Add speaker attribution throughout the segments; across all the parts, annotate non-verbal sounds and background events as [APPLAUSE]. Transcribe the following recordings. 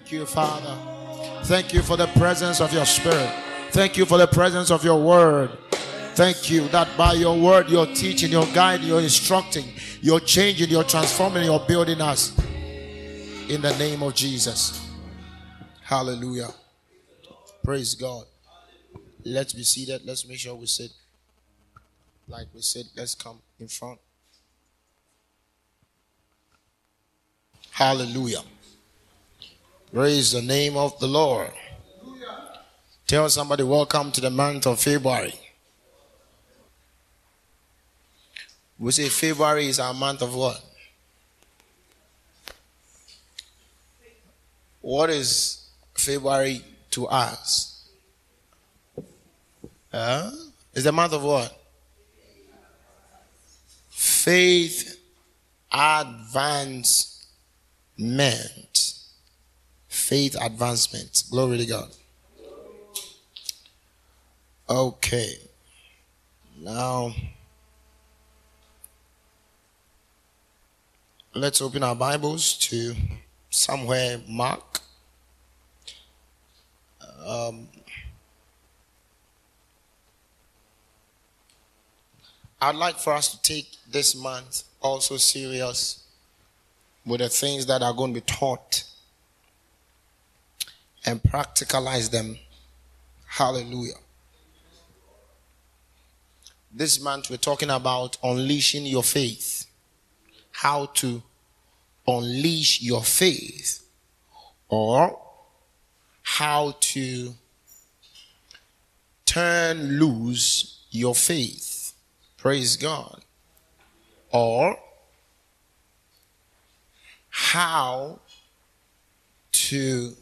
Speaker 1: thank you, Father. Thank you for the presence of your Spirit. Thank you for the presence of your word. Thank you that by your word, you're teaching, you're guiding, you're instructing, you're changing, you're transforming, you're building us. In the name of Jesus. Hallelujah. Praise God. Let's be seated. Let's make sure we sit like we said. Let's come in front. Hallelujah. Praise the name of the Lord. Tell somebody, welcome to the month of February. We say February is our month of what? What is February to us? Uh, it's the month of what? Faith advancement. Faith advancement. Glory to God. Okay. Now, let's open our Bibles to somewhere Mark. Um, I'd like for us to take this month also serious with the things that are going to be taught and practicalize them. Hallelujah. This month we're talking about unleashing your faith. How to unleash your faith or how to turn loose your faith. Praise God. Or how to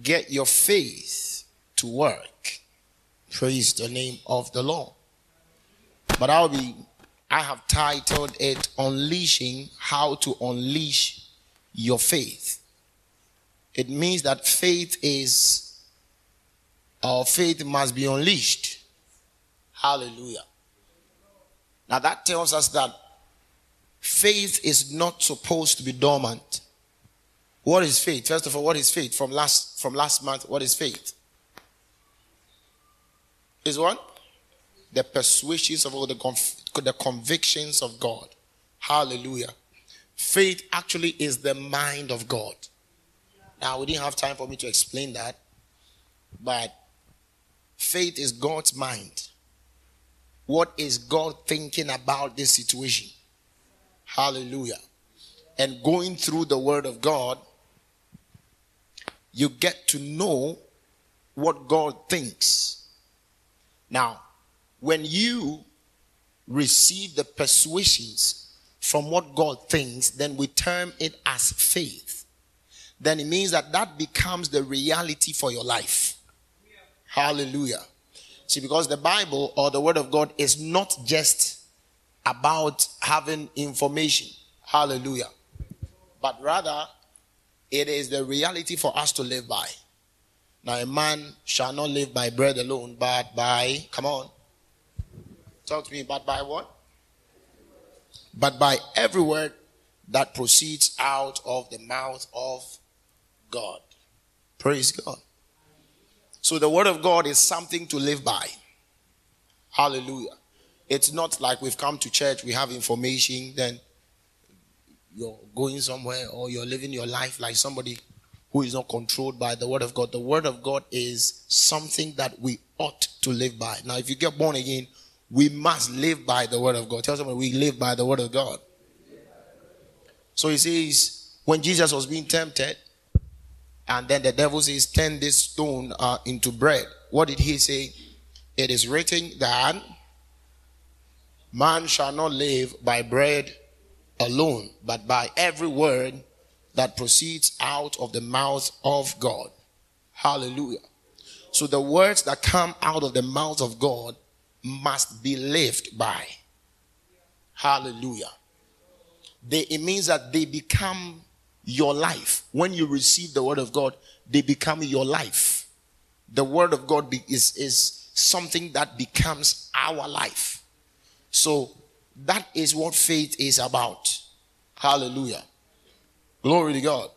Speaker 1: get your faith to work. Praise the name of the Lord. But I'll be, I have titled it Unleashing How to Unleash Your Faith. It means that faith is, our faith must be unleashed. Hallelujah. Now that tells us that faith is not supposed to be dormant. What is faith? First of all, what is faith? From last from last month, what is faith? Is what? The persuasions of all the, the convictions of God. Hallelujah. Faith actually is the mind of God. Now, we didn't have time for me to explain that, but faith is God's mind. What is God thinking about this situation? Hallelujah. And going through the Word of God, you get to know what God thinks. Now, when you receive the persuasions from what God thinks, then we term it as faith. Then it means that that becomes the reality for your life. Hallelujah. See, because the Bible or the Word of God is not just about having information. Hallelujah. But rather, it is the reality for us to live by. Now, a man shall not live by bread alone, but by, come on, talk to me, but by what? But by every word that proceeds out of the mouth of God. Praise God. So, the word of God is something to live by. Hallelujah. It's not like we've come to church, we have information, then you're going somewhere or you're living your life like somebody who is not controlled by the word of God. The word of God is something that we ought to live by. Now, if you get born again, we must live by the word of God. Tell somebody we live by the word of God. So he says, when Jesus was being tempted, and then the devil says, Turn this stone uh, into bread. What did he say? It is written that man shall not live by bread alone, but by every word that proceeds out of the mouth of God. Hallelujah. So the words that come out of the mouth of God must be lived by. Hallelujah. They, it means that they become your life. When you receive the word of God, they become your life. The word of God is, is something that becomes our life. So that is what faith is about. Hallelujah. Glory to God.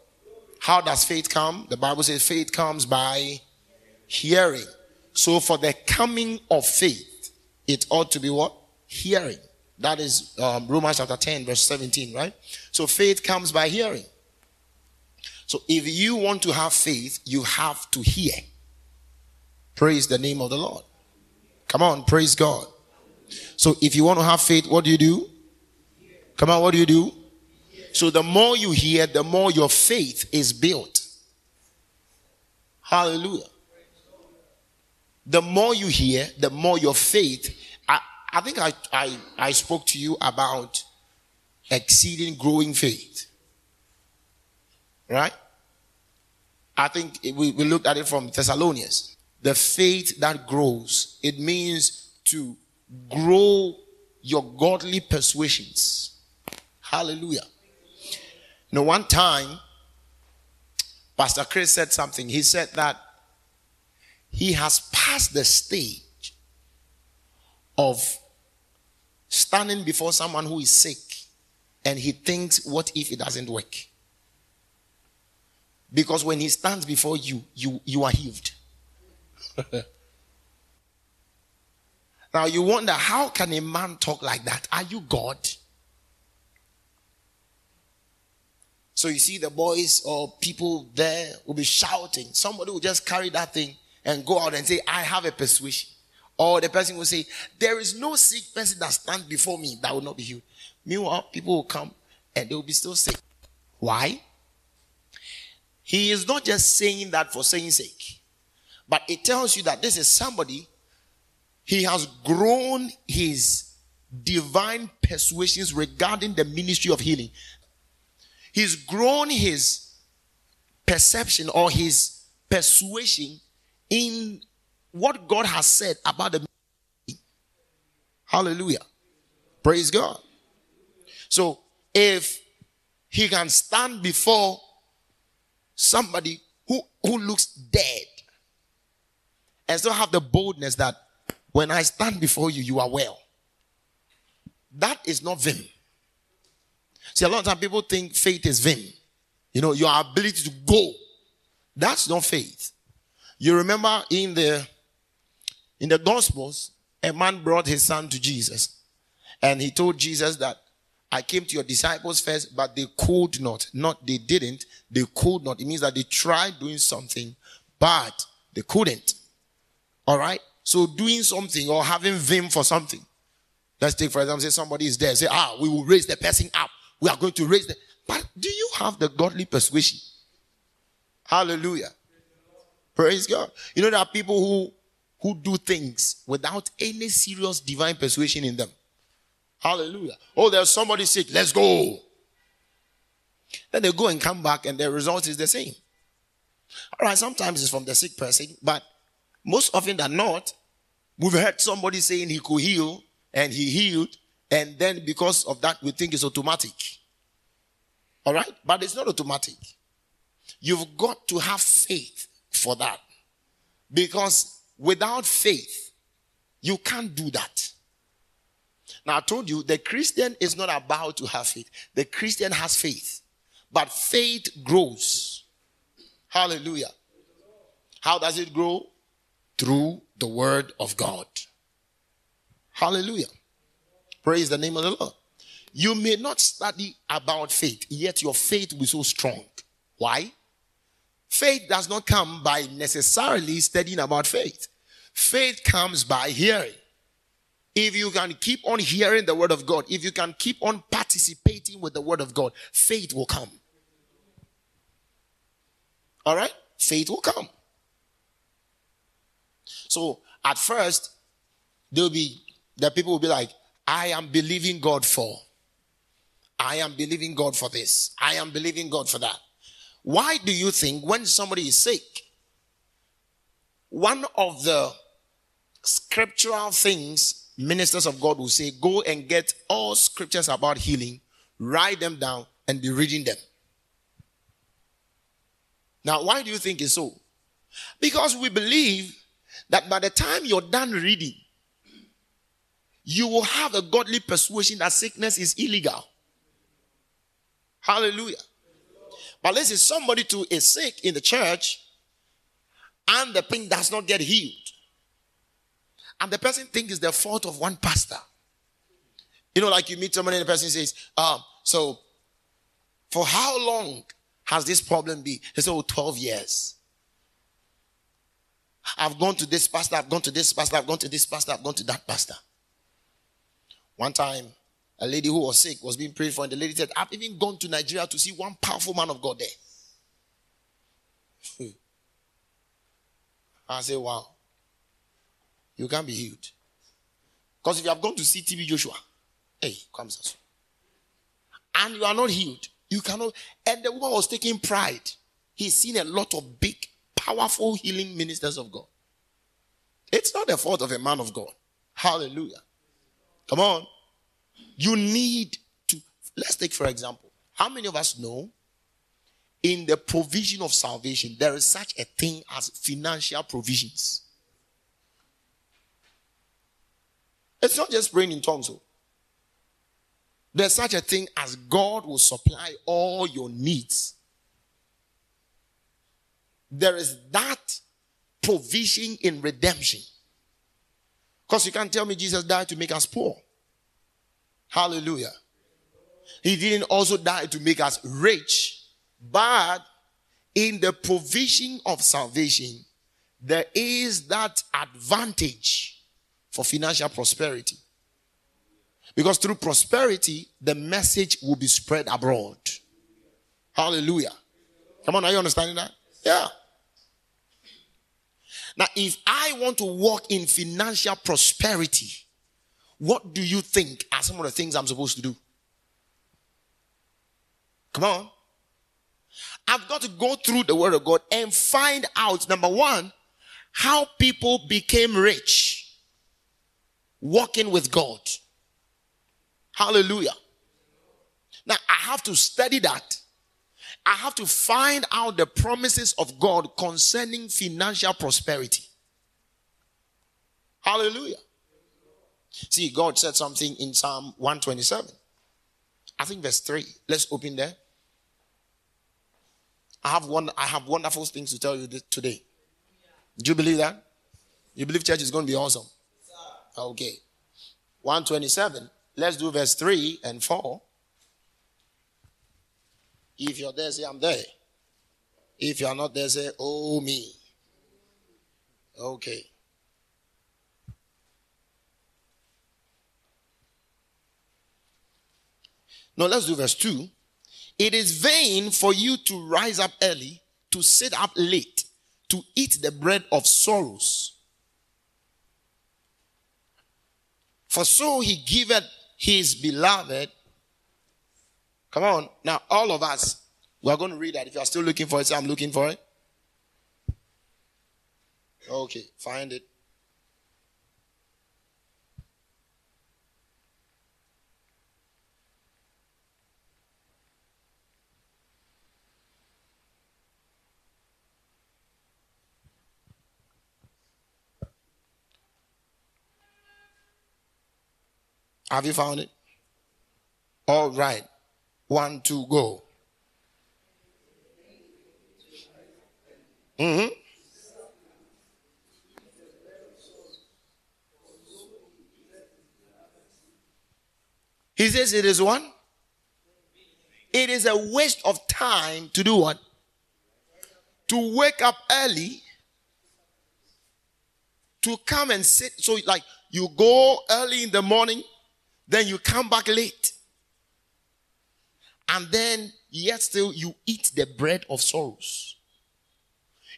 Speaker 1: How does faith come? The Bible says faith comes by hearing. So for the coming of faith, it ought to be what? Hearing. That is um, Romans chapter 10, verse 17, right? So faith comes by hearing. So if you want to have faith, you have to hear. Praise the name of the Lord. Come on, praise God. So if you want to have faith, what do you do? Come on, what do you do? So the more you hear, the more your faith is built. Hallelujah. The more you hear, the more your faith. I, I think I, I, I spoke to you about exceeding growing faith. Right? I think we, we looked at it from Thessalonians. The faith that grows, it means to grow your godly persuasions. Hallelujah. You one time, Pastor Chris said something. He said that he has passed the stage of standing before someone who is sick and he thinks, what if it doesn't work? Because when he stands before you, you, you are healed. [LAUGHS] now you wonder, how can a man talk like that? Are you God? So you see the boys or people there will be shouting. Somebody will just carry that thing and go out and say, I have a persuasion. Or the person will say, There is no sick person that stands before me that will not be healed. Meanwhile, people will come and they will be still sick. Why? He is not just saying that for saying sake, but it tells you that this is somebody, he has grown his divine persuasions regarding the ministry of healing. He's grown his perception or his persuasion in what God has said about the Hallelujah. Praise God. So if he can stand before somebody who, who looks dead and still have the boldness that when I stand before you, you are well. That is not vim. See, a lot of times people think faith is vim. You know, your ability to go. That's not faith. You remember in the in the Gospels, a man brought his son to Jesus, and he told Jesus that I came to your disciples first, but they could not. Not they didn't, they could not. It means that they tried doing something, but they couldn't. All right? So doing something or having vim for something. Let's take, for example, say somebody is there. Say, ah, we will raise the person up. We are going to raise the. But do you have the godly persuasion? Hallelujah. Praise God. You know, there are people who who do things without any serious divine persuasion in them. Hallelujah. Oh, there's somebody sick. Let's go. Then they go and come back, and the result is the same. All right, sometimes it's from the sick person, but most often than not, we've heard somebody saying he could heal, and he healed, and then because of that, we think it's automatic. All right? But it's not automatic. You've got to have faith for that. Because without faith, you can't do that. Now, I told you the Christian is not about to have faith, the Christian has faith. But faith grows. Hallelujah. How does it grow? Through the word of God. Hallelujah. Praise the name of the Lord. You may not study about faith, yet your faith will be so strong. Why? Faith does not come by necessarily studying about faith. Faith comes by hearing. If you can keep on hearing the word of God, if you can keep on participating with the word of God, faith will come. All right? Faith will come. So at first, there'll be the people will be like, I am believing God for. I am believing God for this. I am believing God for that. Why do you think when somebody is sick, one of the scriptural things ministers of God will say, go and get all scriptures about healing, write them down, and be reading them. Now, why do you think it's so? Because we believe that by the time you're done reading, you will have a godly persuasion that sickness is illegal. Hallelujah. But let's somebody too is sick in the church and the pain does not get healed. And the person thinks it's the fault of one pastor. You know, like you meet somebody and the person says, um, so for how long has this problem been? He said, oh, 12 years. I've gone to this pastor, I've gone to this pastor, I've gone to this pastor, I've gone to that pastor. One time, a lady who was sick was being prayed for, and the lady said, I've even gone to Nigeria to see one powerful man of God there. [LAUGHS] I say, Wow, you can't be healed. Because if you have gone to see TB Joshua, hey, comes and you are not healed, you cannot. And the woman was taking pride. He's seen a lot of big, powerful healing ministers of God. It's not the fault of a man of God. Hallelujah. Come on. You need to, let's take for example, how many of us know in the provision of salvation, there is such a thing as financial provisions? It's not just praying in tongues. Oh. There's such a thing as God will supply all your needs. There is that provision in redemption. Because you can't tell me Jesus died to make us poor. Hallelujah. He didn't also die to make us rich, but in the provision of salvation, there is that advantage for financial prosperity. Because through prosperity, the message will be spread abroad. Hallelujah. Come on, are you understanding that? Yeah. Now, if I want to walk in financial prosperity, what do you think are some of the things I'm supposed to do? Come on. I've got to go through the word of God and find out, number one, how people became rich walking with God. Hallelujah. Now, I have to study that. I have to find out the promises of God concerning financial prosperity. Hallelujah. See, God said something in Psalm 127. I think verse 3. Let's open there. I have one I have wonderful things to tell you today. Do you believe that? You believe church is going to be awesome? Okay. 127. Let's do verse 3 and 4. If you're there, say, I'm there. If you're not there, say, oh, me. Okay. Now let's do verse 2. It is vain for you to rise up early, to sit up late, to eat the bread of sorrows. For so he giveth his beloved. Come on. Now, all of us, we are going to read that. If you are still looking for it, say, I'm looking for it. Okay, find it. Have you found it? All right. One, two, go. Mm-hmm. He says it is one. It is a waste of time to do what? To wake up early to come and sit. So, like, you go early in the morning, then you come back late. And then, yet still, you eat the bread of sorrows.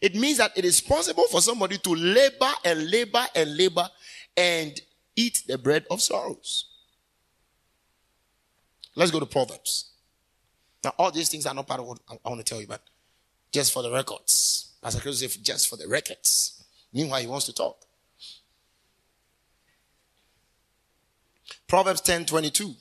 Speaker 1: It means that it is possible for somebody to labor and labor and labor and eat the bread of sorrows. Let's go to Proverbs. Now, all these things are not part of what I want to tell you, but just for the records. As I could say, just for the records. Meanwhile, he wants to talk. Proverbs 10 22.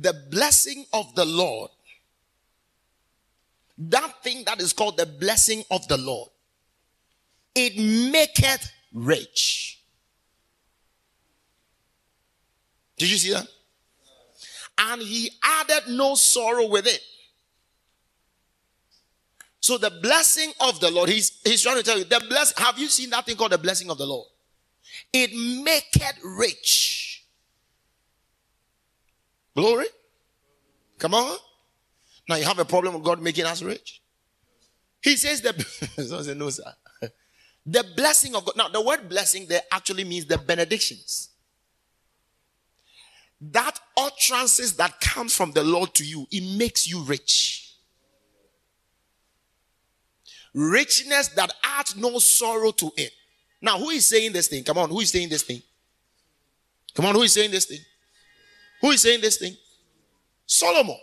Speaker 1: The blessing of the Lord, that thing that is called the blessing of the Lord, it maketh rich. Did you see that? And he added no sorrow with it. So the blessing of the Lord, he's, he's trying to tell you, the bless. Have you seen that thing called the blessing of the Lord? It maketh rich. Glory. Come on. Now you have a problem with God making us rich. He says the [LAUGHS] say, no, sir. The blessing of God. Now, the word blessing there actually means the benedictions. That utterances that comes from the Lord to you, it makes you rich. Richness that adds no sorrow to it. Now, who is saying this thing? Come on, who is saying this thing? Come on, who is saying this thing? Who is saying this thing? Solomon.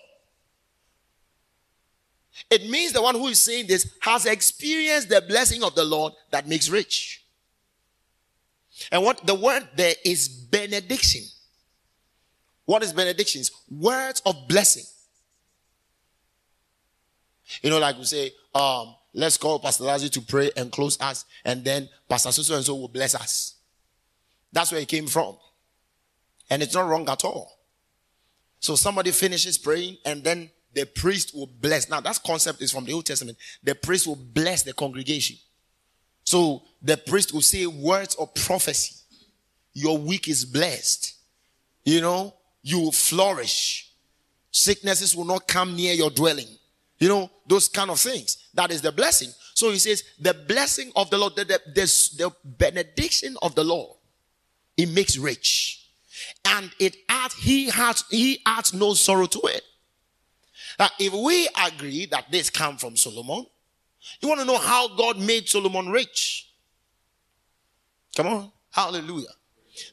Speaker 1: It means the one who is saying this has experienced the blessing of the Lord that makes rich. And what the word there is benediction. What is benedictions? Words of blessing. You know, like we say, um, let's call Pastor Lazzy to pray and close us, and then Pastor so and so will bless us. That's where it came from. And it's not wrong at all. So somebody finishes praying, and then the priest will bless. Now, that concept is from the Old Testament. The priest will bless the congregation. So the priest will say words of prophecy. Your week is blessed. You know, you will flourish. Sicknesses will not come near your dwelling. You know, those kind of things. That is the blessing. So he says, the blessing of the Lord, the, the, the, the benediction of the Lord, it makes rich. And it adds, he has, he adds no sorrow to it. Now, if we agree that this come from Solomon, you want to know how God made Solomon rich? Come on. Hallelujah.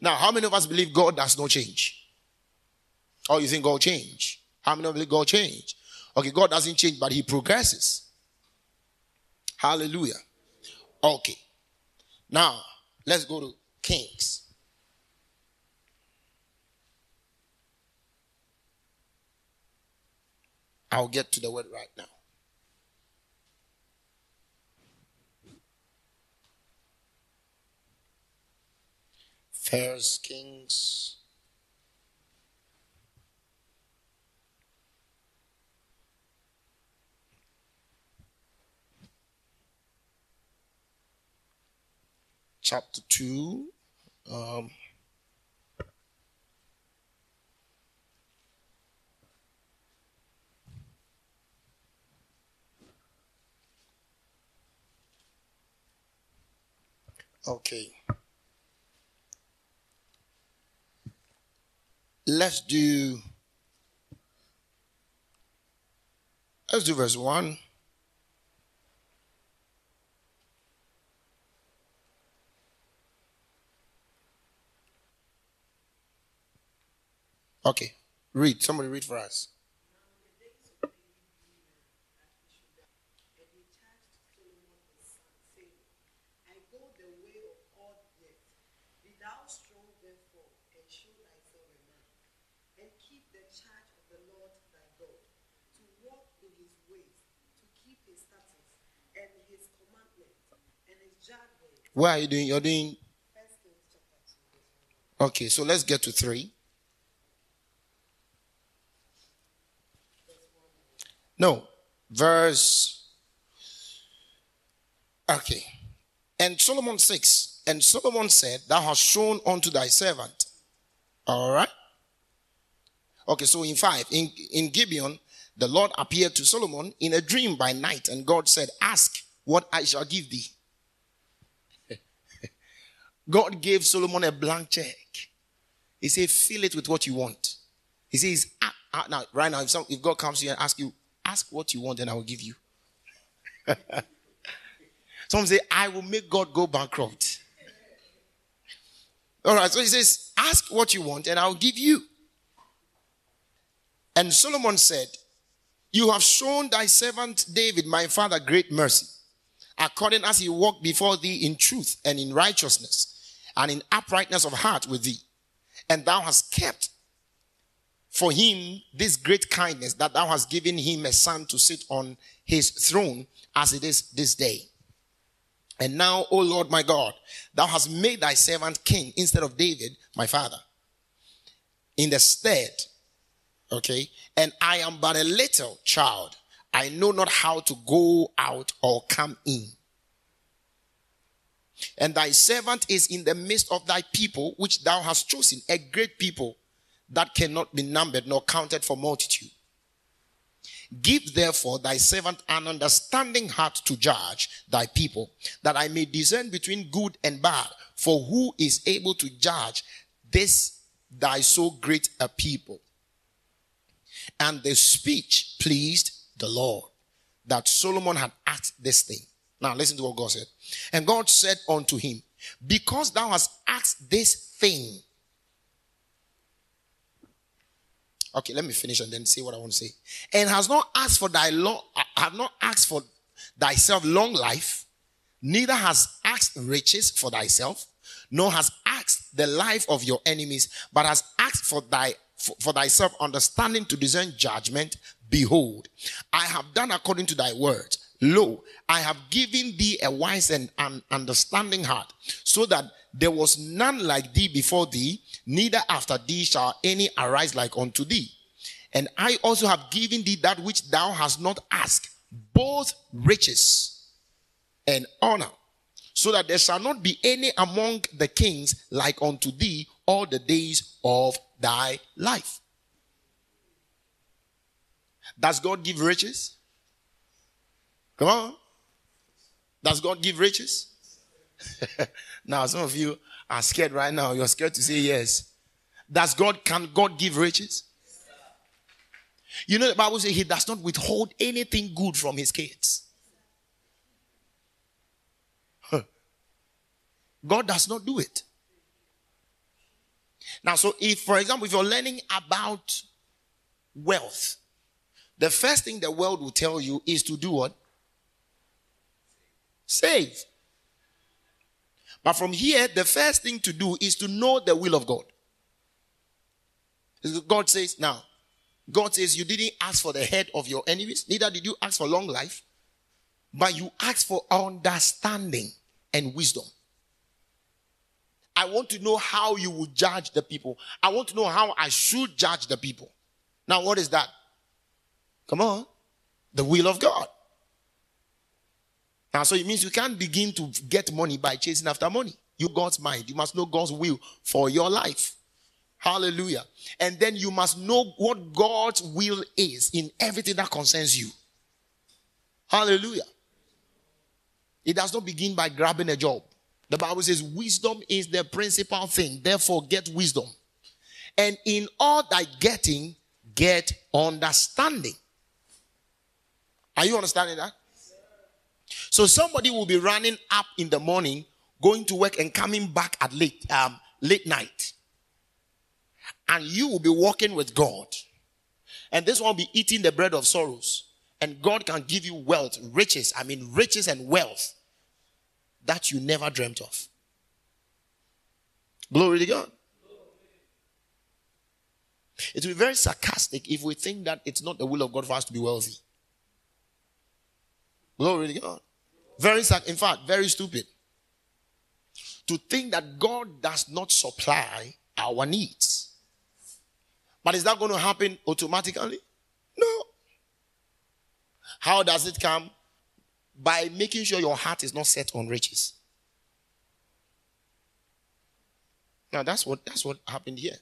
Speaker 1: Now, how many of us believe God does not change? Or you think God change? How many of believe God change? Okay, God doesn't change, but he progresses. Hallelujah. Okay. Now, let's go to Kings. I'll get to the word right now. First Kings. Chapter 2. Um, Okay. Let's do let's do verse 1. Okay. Read. Somebody read for us. Where are you doing? You're doing. Okay, so let's get to three. No, verse. Okay. And Solomon 6. And Solomon said, Thou hast shown unto thy servant. All right. Okay, so in 5, in, in Gibeon, the Lord appeared to Solomon in a dream by night, and God said, Ask what I shall give thee. God gave Solomon a blank check. He said, fill it with what you want. He says, ah, ah, now, right now, if, some, if God comes to you and asks you, ask what you want and I will give you. [LAUGHS] Some say, I will make God go bankrupt. All right, so he says, Ask what you want, and I'll give you. And Solomon said, You have shown thy servant David, my father, great mercy, according as he walked before thee in truth and in righteousness and in uprightness of heart with thee. And thou hast kept for him this great kindness that thou hast given him a son to sit on his throne as it is this day. And now, O Lord my God, thou hast made thy servant king instead of David, my father, in the stead. Okay. And I am but a little child. I know not how to go out or come in. And thy servant is in the midst of thy people, which thou hast chosen, a great people that cannot be numbered nor counted for multitude. Give therefore thy servant an understanding heart to judge thy people, that I may discern between good and bad. For who is able to judge this thy so great a people? And the speech pleased the Lord that Solomon had asked this thing. Now listen to what God said. And God said unto him, Because thou hast asked this thing, Okay, let me finish and then say what I want to say. And has not asked for thy long, have not asked for thyself long life, neither has asked riches for thyself, nor has asked the life of your enemies, but has asked for thy for, for thyself understanding to discern judgment. Behold, I have done according to thy word. Lo, I have given thee a wise and an understanding heart, so that there was none like thee before thee, neither after thee shall any arise like unto thee. And I also have given thee that which thou hast not asked, both riches and honor, so that there shall not be any among the kings like unto thee all the days of thy life. Does God give riches? Come on. Does God give riches? [LAUGHS] now, some of you are scared right now. You're scared to say yes. Does God, can God give riches? You know, the Bible says he does not withhold anything good from his kids. [LAUGHS] God does not do it. Now, so if, for example, if you're learning about wealth, the first thing the world will tell you is to do what? Save. But from here, the first thing to do is to know the will of God. God says, now, God says, you didn't ask for the head of your enemies, neither did you ask for long life, but you asked for understanding and wisdom. I want to know how you will judge the people. I want to know how I should judge the people. Now, what is that? Come on. The will of God. Now, so it means you can't begin to get money by chasing after money. You God's mind. You must know God's will for your life. Hallelujah. And then you must know what God's will is in everything that concerns you. Hallelujah. It does not begin by grabbing a job. The Bible says wisdom is the principal thing. Therefore, get wisdom. And in all thy getting, get understanding. Are you understanding that? So somebody will be running up in the morning, going to work and coming back at late, um, late night. And you will be walking with God. And this one will be eating the bread of sorrows. And God can give you wealth, riches. I mean, riches and wealth that you never dreamt of. Glory to God. It will be very sarcastic if we think that it's not the will of God for us to be wealthy. Glory to God. Very, sad, in fact, very stupid. To think that God does not supply our needs. But is that going to happen automatically? No. How does it come? By making sure your heart is not set on riches. Now that's what that's what happened here.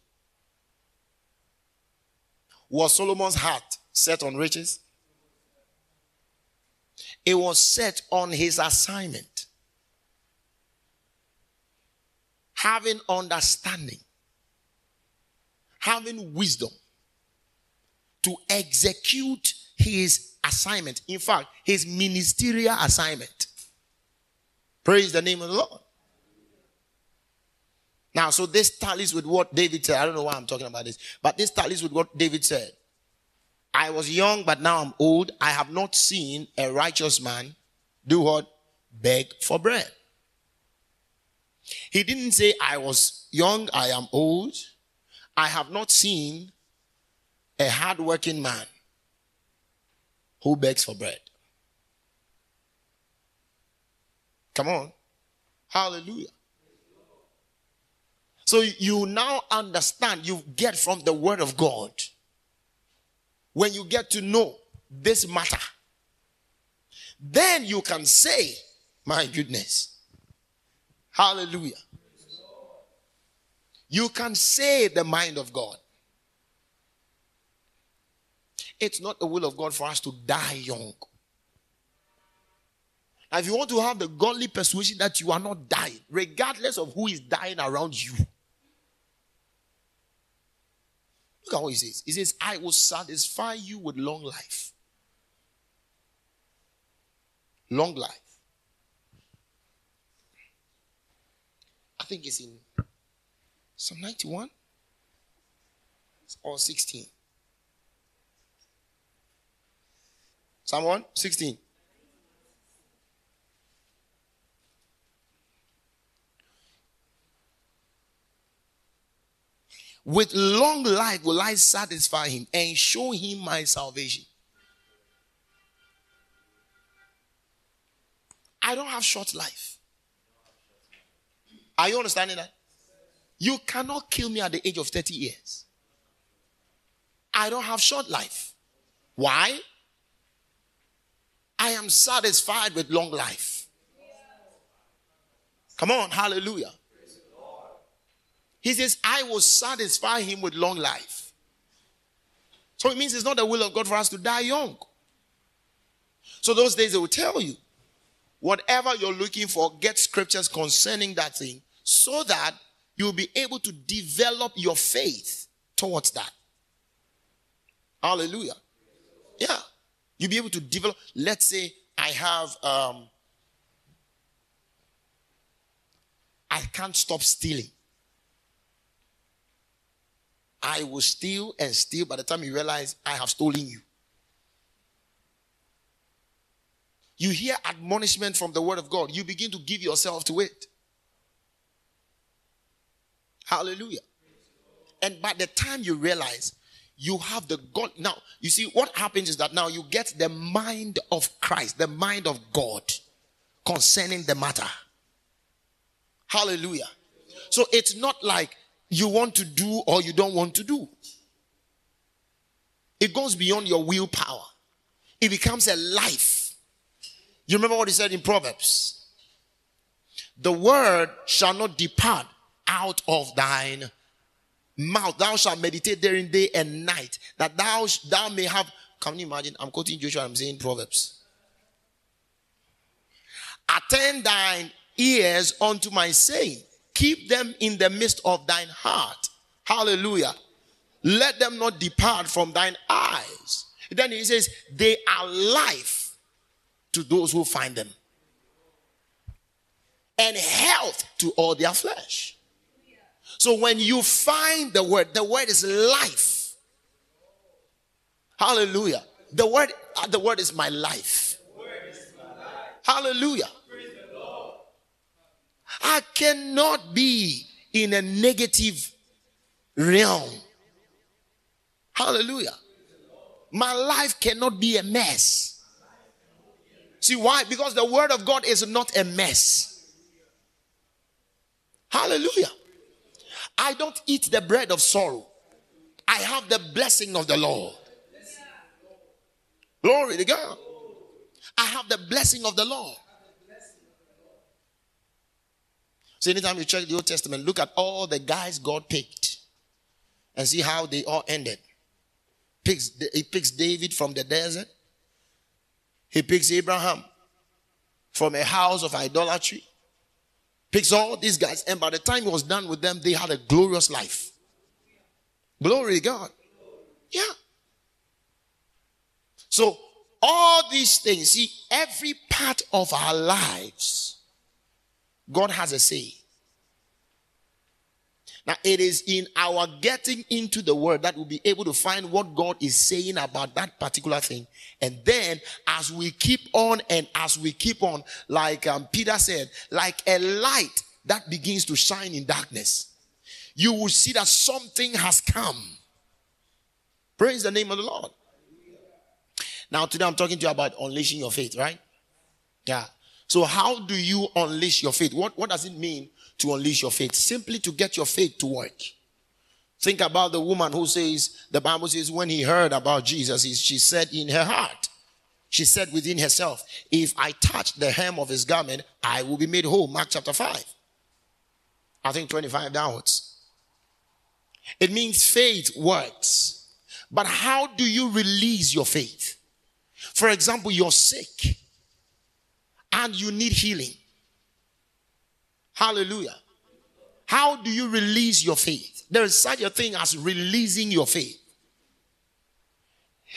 Speaker 1: Was Solomon's heart set on riches? It was set on his assignment. Having understanding, having wisdom to execute his assignment. In fact, his ministerial assignment. Praise the name of the Lord. Now, so this tallies with what David said. I don't know why I'm talking about this, but this tallies with what David said. I was young, but now I'm old. I have not seen a righteous man do what? Beg for bread. He didn't say, I was young, I am old. I have not seen a hardworking man who begs for bread. Come on. Hallelujah. So you now understand, you get from the word of God. When you get to know this matter, then you can say, My goodness. Hallelujah. You can say the mind of God. It's not the will of God for us to die young. Now, if you want to have the godly persuasion that you are not dying, regardless of who is dying around you, look at what he says. He says, I will satisfy you with long life. Long life. I think it's in Psalm 91 or 16. Psalm 1, 16. With long life will I satisfy him and show him my salvation. I don't have short life. Are you understanding that? You cannot kill me at the age of 30 years. I don't have short life. Why? I am satisfied with long life. Come on, hallelujah. He says, I will satisfy him with long life. So it means it's not the will of God for us to die young. So those days they will tell you, whatever you're looking for, get scriptures concerning that thing so that you'll be able to develop your faith towards that. Hallelujah. Yeah. You'll be able to develop. Let's say I have, um, I can't stop stealing. I will steal and steal by the time you realize I have stolen you. You hear admonishment from the word of God, you begin to give yourself to it. Hallelujah. And by the time you realize you have the God, now you see what happens is that now you get the mind of Christ, the mind of God concerning the matter. Hallelujah. So it's not like you want to do or you don't want to do. It goes beyond your willpower. It becomes a life. You remember what he said in Proverbs? The word shall not depart out of thine mouth. Thou shalt meditate therein day and night, that thou thou may have. Can you imagine? I'm quoting Joshua. I'm saying Proverbs. Attend thine ears unto my saying Keep them in the midst of thine heart. Hallelujah. Let them not depart from thine eyes. Then he says, they are life to those who find them, and health to all their flesh. So when you find the word, the word is life. Hallelujah. The word, uh, the word is my life. Hallelujah. I cannot be in a negative realm. Hallelujah. My life cannot be a mess. See why? Because the word of God is not a mess. Hallelujah. I don't eat the bread of sorrow. I have the blessing of the Lord. Glory to God. I have the blessing of the Lord. So anytime you check the Old Testament, look at all the guys God picked and see how they all ended. Picks, he picks David from the desert. He picks Abraham from a house of idolatry. Picks all these guys, and by the time he was done with them, they had a glorious life. Glory to God. Yeah. So, all these things, see, every part of our lives God has a say. Now, it is in our getting into the word that we'll be able to find what God is saying about that particular thing. And then, as we keep on and as we keep on, like um, Peter said, like a light that begins to shine in darkness, you will see that something has come. Praise the name of the Lord. Now, today I'm talking to you about unleashing your faith, right? Yeah. So, how do you unleash your faith? What, what does it mean to unleash your faith? Simply to get your faith to work. Think about the woman who says, the Bible says, when he heard about Jesus, she said in her heart, she said within herself, if I touch the hem of his garment, I will be made whole. Mark chapter 5. I think 25 downwards. It means faith works. But how do you release your faith? For example, you're sick and you need healing. Hallelujah. How do you release your faith? There is such a thing as releasing your faith.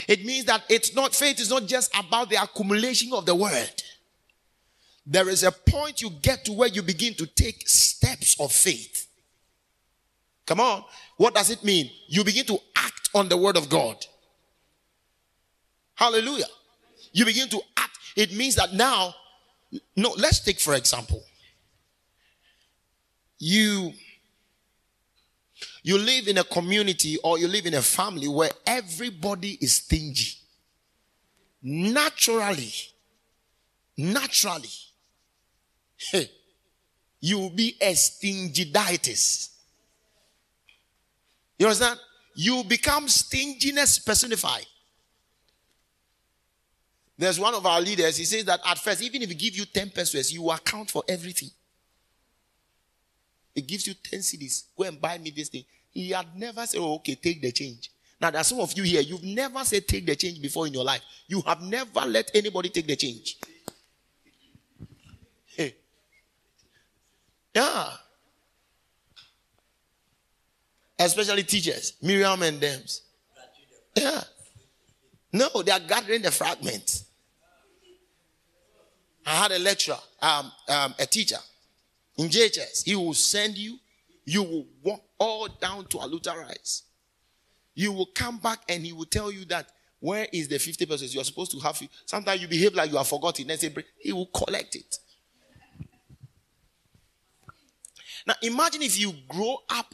Speaker 1: It means that it's not faith is not just about the accumulation of the word. There is a point you get to where you begin to take steps of faith. Come on. What does it mean? You begin to act on the word of God. Hallelujah. You begin to act. It means that now, no, let's take for example, you you live in a community or you live in a family where everybody is stingy. Naturally, naturally, hey, you will be a stingiditis. You understand? You become stinginess personified. There's one of our leaders, he says that at first, even if he give you 10 pesos, you account for everything. It gives you 10 cedis. Go and buy me this thing. He had never said, oh, okay, take the change. Now, there are some of you here, you've never said take the change before in your life. You have never let anybody take the change. Hey. Yeah. Especially teachers, Miriam and them. Yeah. No, they are gathering the fragments. I had a lecturer, um, um, a teacher in JHS. He will send you, you will walk all down to Aluta Rise. You will come back and he will tell you that where is the 50 percent you're supposed to have. Sometimes you behave like you have forgotten. Then say, he will collect it. Now imagine if you grow up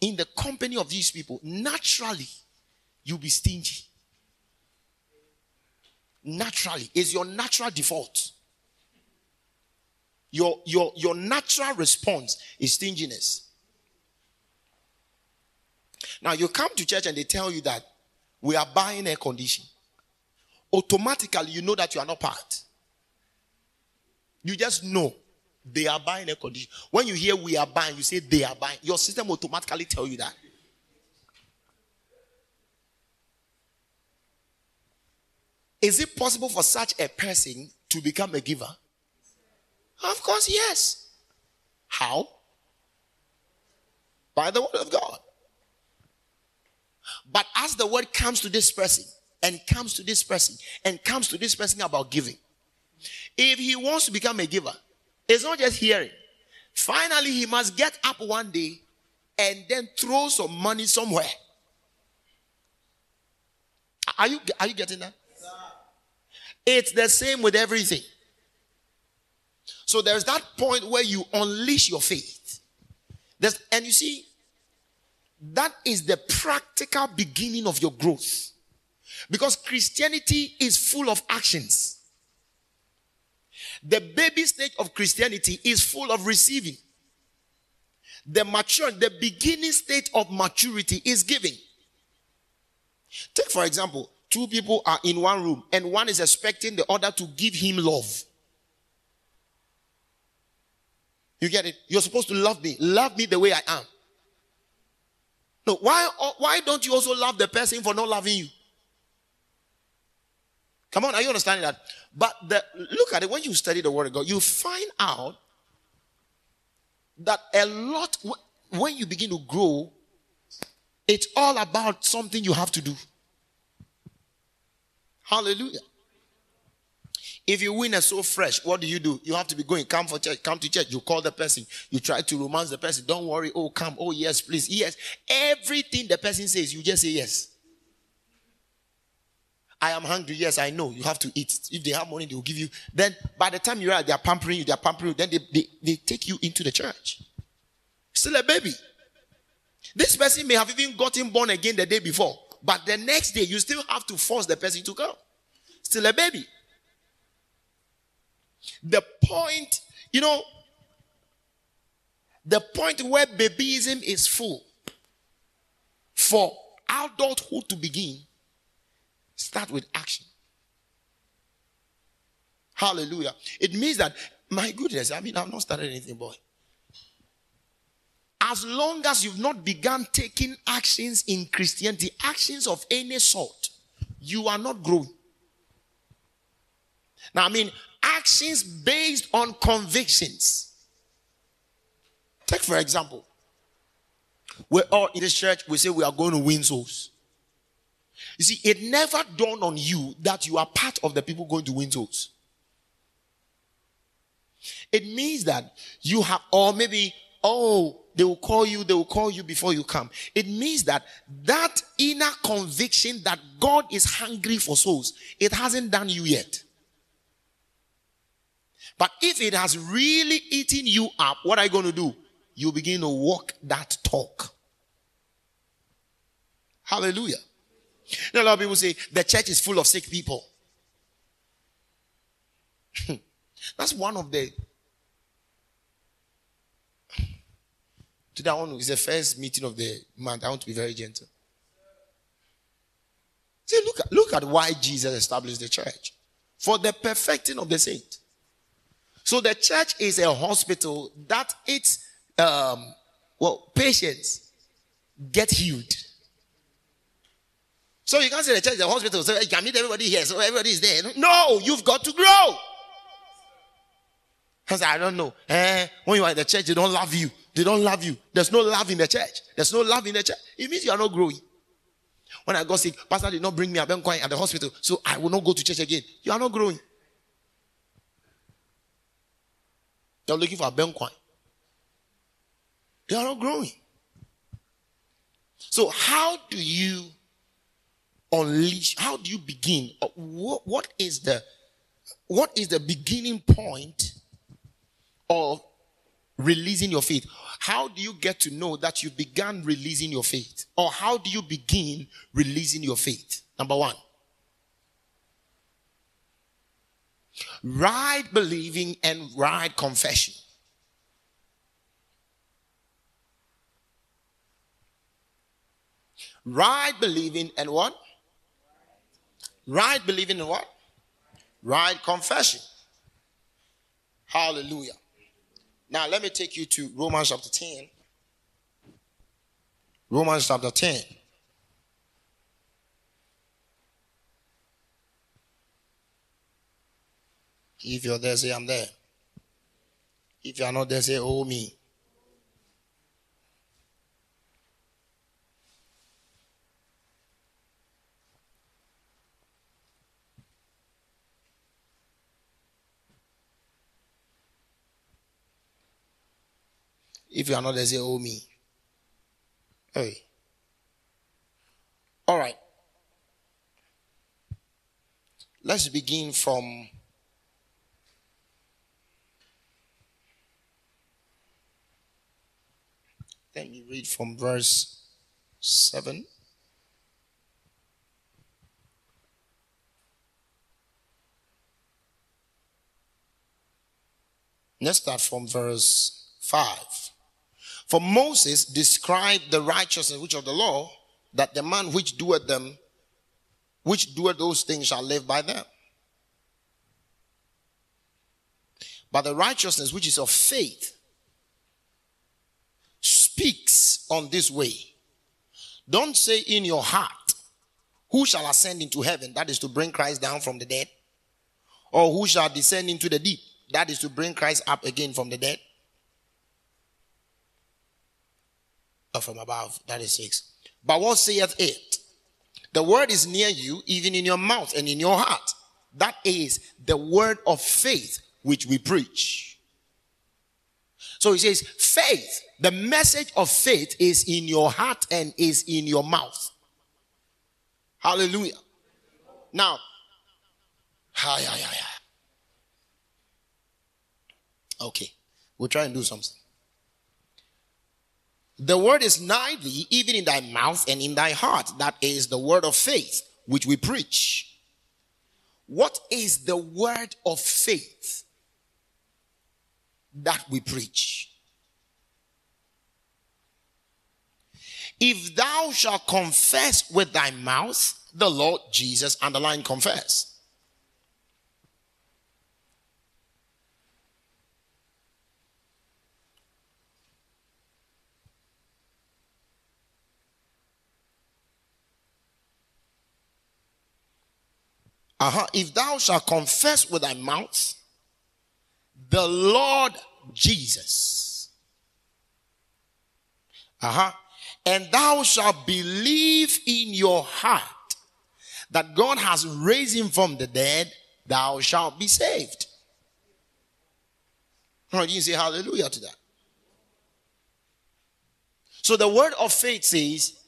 Speaker 1: in the company of these people, naturally you'll be stingy. Naturally, is your natural default. Your, your, your natural response is stinginess. Now, you come to church and they tell you that we are buying air condition. Automatically, you know that you are not part. You just know they are buying air condition. When you hear we are buying, you say they are buying. Your system automatically tell you that. Is it possible for such a person to become a giver? Of course, yes. How? By the word of God. But as the word comes to this person, and comes to this person, and comes to this person about giving, if he wants to become a giver, it's not just hearing. Finally, he must get up one day and then throw some money somewhere. Are you, are you getting that? It's the same with everything. So there's that point where you unleash your faith. There's, and you see, that is the practical beginning of your growth. Because Christianity is full of actions. The baby stage of Christianity is full of receiving. The mature, the beginning state of maturity is giving. Take, for example, two people are in one room and one is expecting the other to give him love. You get it? You're supposed to love me. Love me the way I am. No, why, uh, why don't you also love the person for not loving you? Come on, are you understanding that? But the, look at it when you study the word of God, you find out that a lot, when you begin to grow, it's all about something you have to do. Hallelujah. If you win a so fresh, what do you do? You have to be going, come for church, come to church. You call the person, you try to romance the person. Don't worry, oh, come, oh, yes, please, yes. Everything the person says, you just say yes. I am hungry. Yes, I know. You have to eat. If they have money, they will give you. Then by the time you're out, they are pampering you, they are pampering you. Then they, they, they take you into the church. Still a baby. This person may have even gotten born again the day before. But the next day, you still have to force the person to come. Still a baby. The point, you know, the point where babyism is full for adulthood to begin start with action. Hallelujah. It means that, my goodness, I mean, I've not started anything, boy. As long as you've not begun taking actions in Christianity, actions of any sort, you are not growing. Now, I mean, actions based on convictions. Take, for example, we're all in this church, we say we are going to win souls. You see, it never dawned on you that you are part of the people going to win souls. It means that you have, or maybe, oh, they will call you, they will call you before you come. It means that that inner conviction that God is hungry for souls, it hasn't done you yet. But if it has really eaten you up, what are you going to do? You begin to walk that talk. Hallelujah. Know, a lot of people say the church is full of sick people. [LAUGHS] That's one of the. Today, I want to, it's the first meeting of the month. I want to be very gentle. See, look at, look at why Jesus established the church for the perfecting of the saint. So the church is a hospital that its um, well patients get healed. So you can't say the church is a hospital, so you can meet everybody here, so everybody is there. No, you've got to grow. Said, I don't know. Eh, when you are in the church, they don't love you. They don't love you. There's no love in the church. There's no love in the church. It means you are not growing. When I got sick, Pastor did not bring me a benquine at the hospital, so I will not go to church again. You are not growing. You're looking for a benquine. You are not growing. So how do you unleash how do you begin what is the what is the beginning point of releasing your faith how do you get to know that you began releasing your faith or how do you begin releasing your faith number one right believing and right confession right believing and what Right believing in what? Right confession. Hallelujah. Now let me take you to Romans chapter 10. Romans chapter 10. If you're there, say I'm there. If you're not there, say, oh me. If you are not there, say, oh me. Hey. All right. Let's begin from Let me read from verse 7. Let's start from verse 5. For Moses described the righteousness which of the law, that the man which doeth them, which doeth those things shall live by them. But the righteousness which is of faith speaks on this way. Don't say in your heart, who shall ascend into heaven? That is to bring Christ down from the dead. Or who shall descend into the deep? That is to bring Christ up again from the dead. Or from above. That is six. But what saith it? The word is near you, even in your mouth and in your heart. that is the word of faith which we preach. So he says, faith, the message of faith is in your heart and is in your mouth. Hallelujah. Now, hi, hi, hi, hi. Okay, we'll try and do something. The word is nigh thee, even in thy mouth and in thy heart. That is the word of faith which we preach. What is the word of faith that we preach? If thou shalt confess with thy mouth the Lord Jesus, underline confess Uh-huh. If thou shalt confess with thy mouth the Lord Jesus, uh-huh, and thou shalt believe in your heart that God has raised him from the dead, thou shalt be saved. Oh, you say hallelujah to that. So the word of faith says,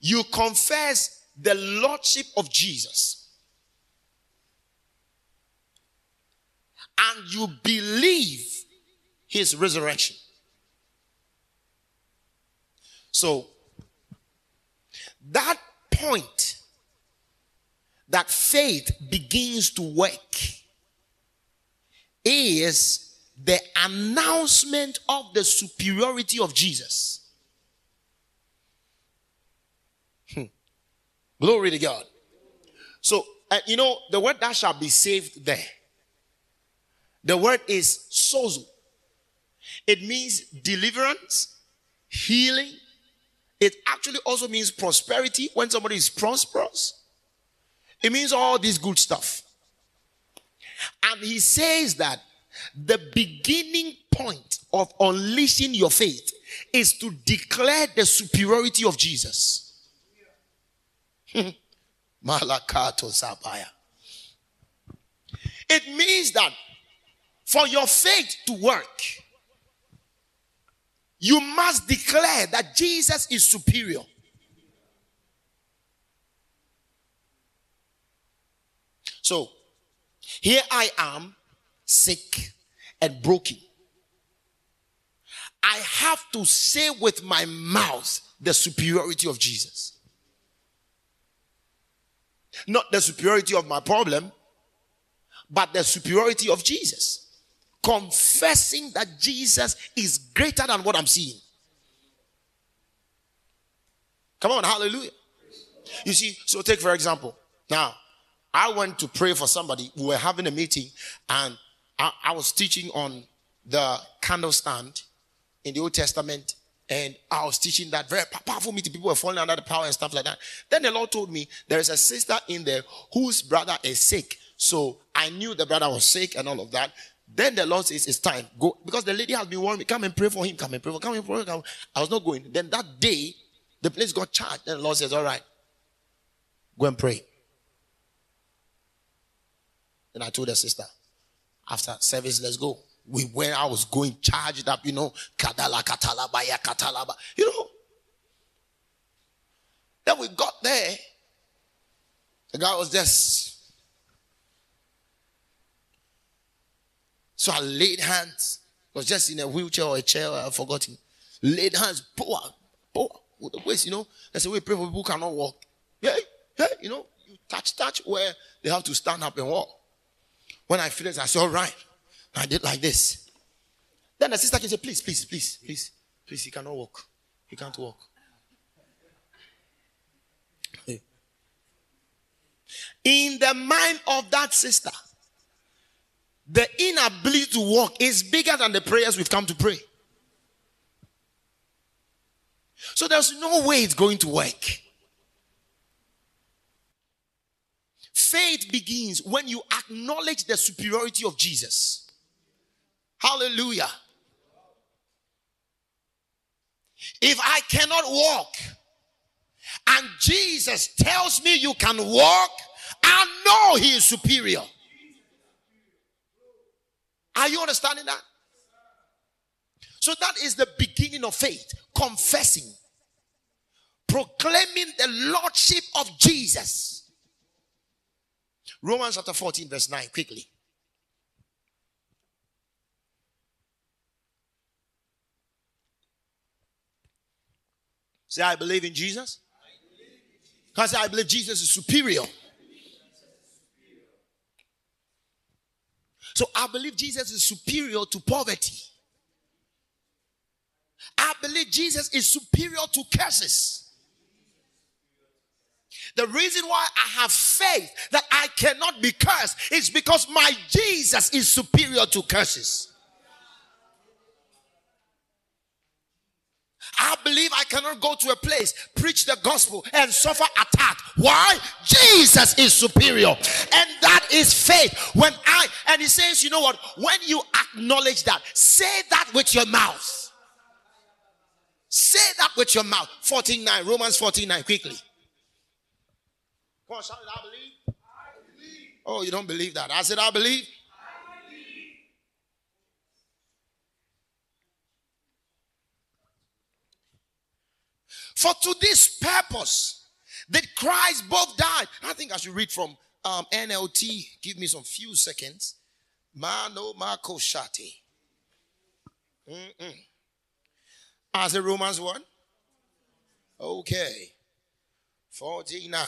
Speaker 1: you confess the lordship of Jesus. And you believe his resurrection. So, that point that faith begins to work is the announcement of the superiority of Jesus. Hmm. Glory to God. So, uh, you know, the word that shall be saved there the word is sozo. It means deliverance, healing. It actually also means prosperity. When somebody is prosperous, it means all this good stuff. And he says that the beginning point of unleashing your faith is to declare the superiority of Jesus. [LAUGHS] Malakato Sabaya. It means that for your faith to work, you must declare that Jesus is superior. So, here I am, sick and broken. I have to say with my mouth the superiority of Jesus. Not the superiority of my problem, but the superiority of Jesus confessing that Jesus is greater than what I'm seeing. Come on, hallelujah. You see, so take for example, now I went to pray for somebody. We were having a meeting and I, I was teaching on the candle stand in the Old Testament and I was teaching that very powerful meeting. People were falling under the power and stuff like that. Then the Lord told me there is a sister in there whose brother is sick. So I knew the brother was sick and all of that. Then the Lord says, It's time. Go. Because the lady has been warning me, Come and pray for him. Come and pray for him. Come and pray for him. I was not going. Then that day, the place got charged. Then the Lord says, All right, go and pray. Then I told the sister, After service, let's go. We went, I was going charged up, you know, Kadala Katalaba, ya Katalaba, you know. Then we got there. The guy was just So I laid hands. I was just in a wheelchair or a chair, I've forgotten. Laid hands, poor, poor, with the waist, you know. That's the way pray for people who cannot walk. Yeah, yeah, you know, you touch, touch where they have to stand up and walk. When I finished, I said, all right. I did like this. Then the sister can say, please, please, please, please, please, he cannot walk. He can't walk. In the mind of that sister, the inability to walk is bigger than the prayers we've come to pray. So there's no way it's going to work. Faith begins when you acknowledge the superiority of Jesus. Hallelujah. If I cannot walk and Jesus tells me you can walk, I know he is superior. Are you understanding that? So that is the beginning of faith, confessing, proclaiming the lordship of Jesus. Romans chapter 14, verse 9, quickly. Say, I believe in Jesus. Can I I believe Jesus is superior. So I believe Jesus is superior to poverty. I believe Jesus is superior to curses. The reason why I have faith that I cannot be cursed is because my Jesus is superior to curses. I believe I cannot go to a place, preach the gospel, and suffer attack. Why? Jesus is superior. And that is faith. When I, and he says, you know what? When you acknowledge that, say that with your mouth. Say that with your mouth. 14.9, Romans 14.9, quickly. Come on, shout it, I believe. I believe. Oh, you don't believe that. I said, I believe. For to this purpose that Christ both died. I think I should read from um, NLT. Give me some few seconds. Mano Marco Shati. As a Romans 1. Okay. 49.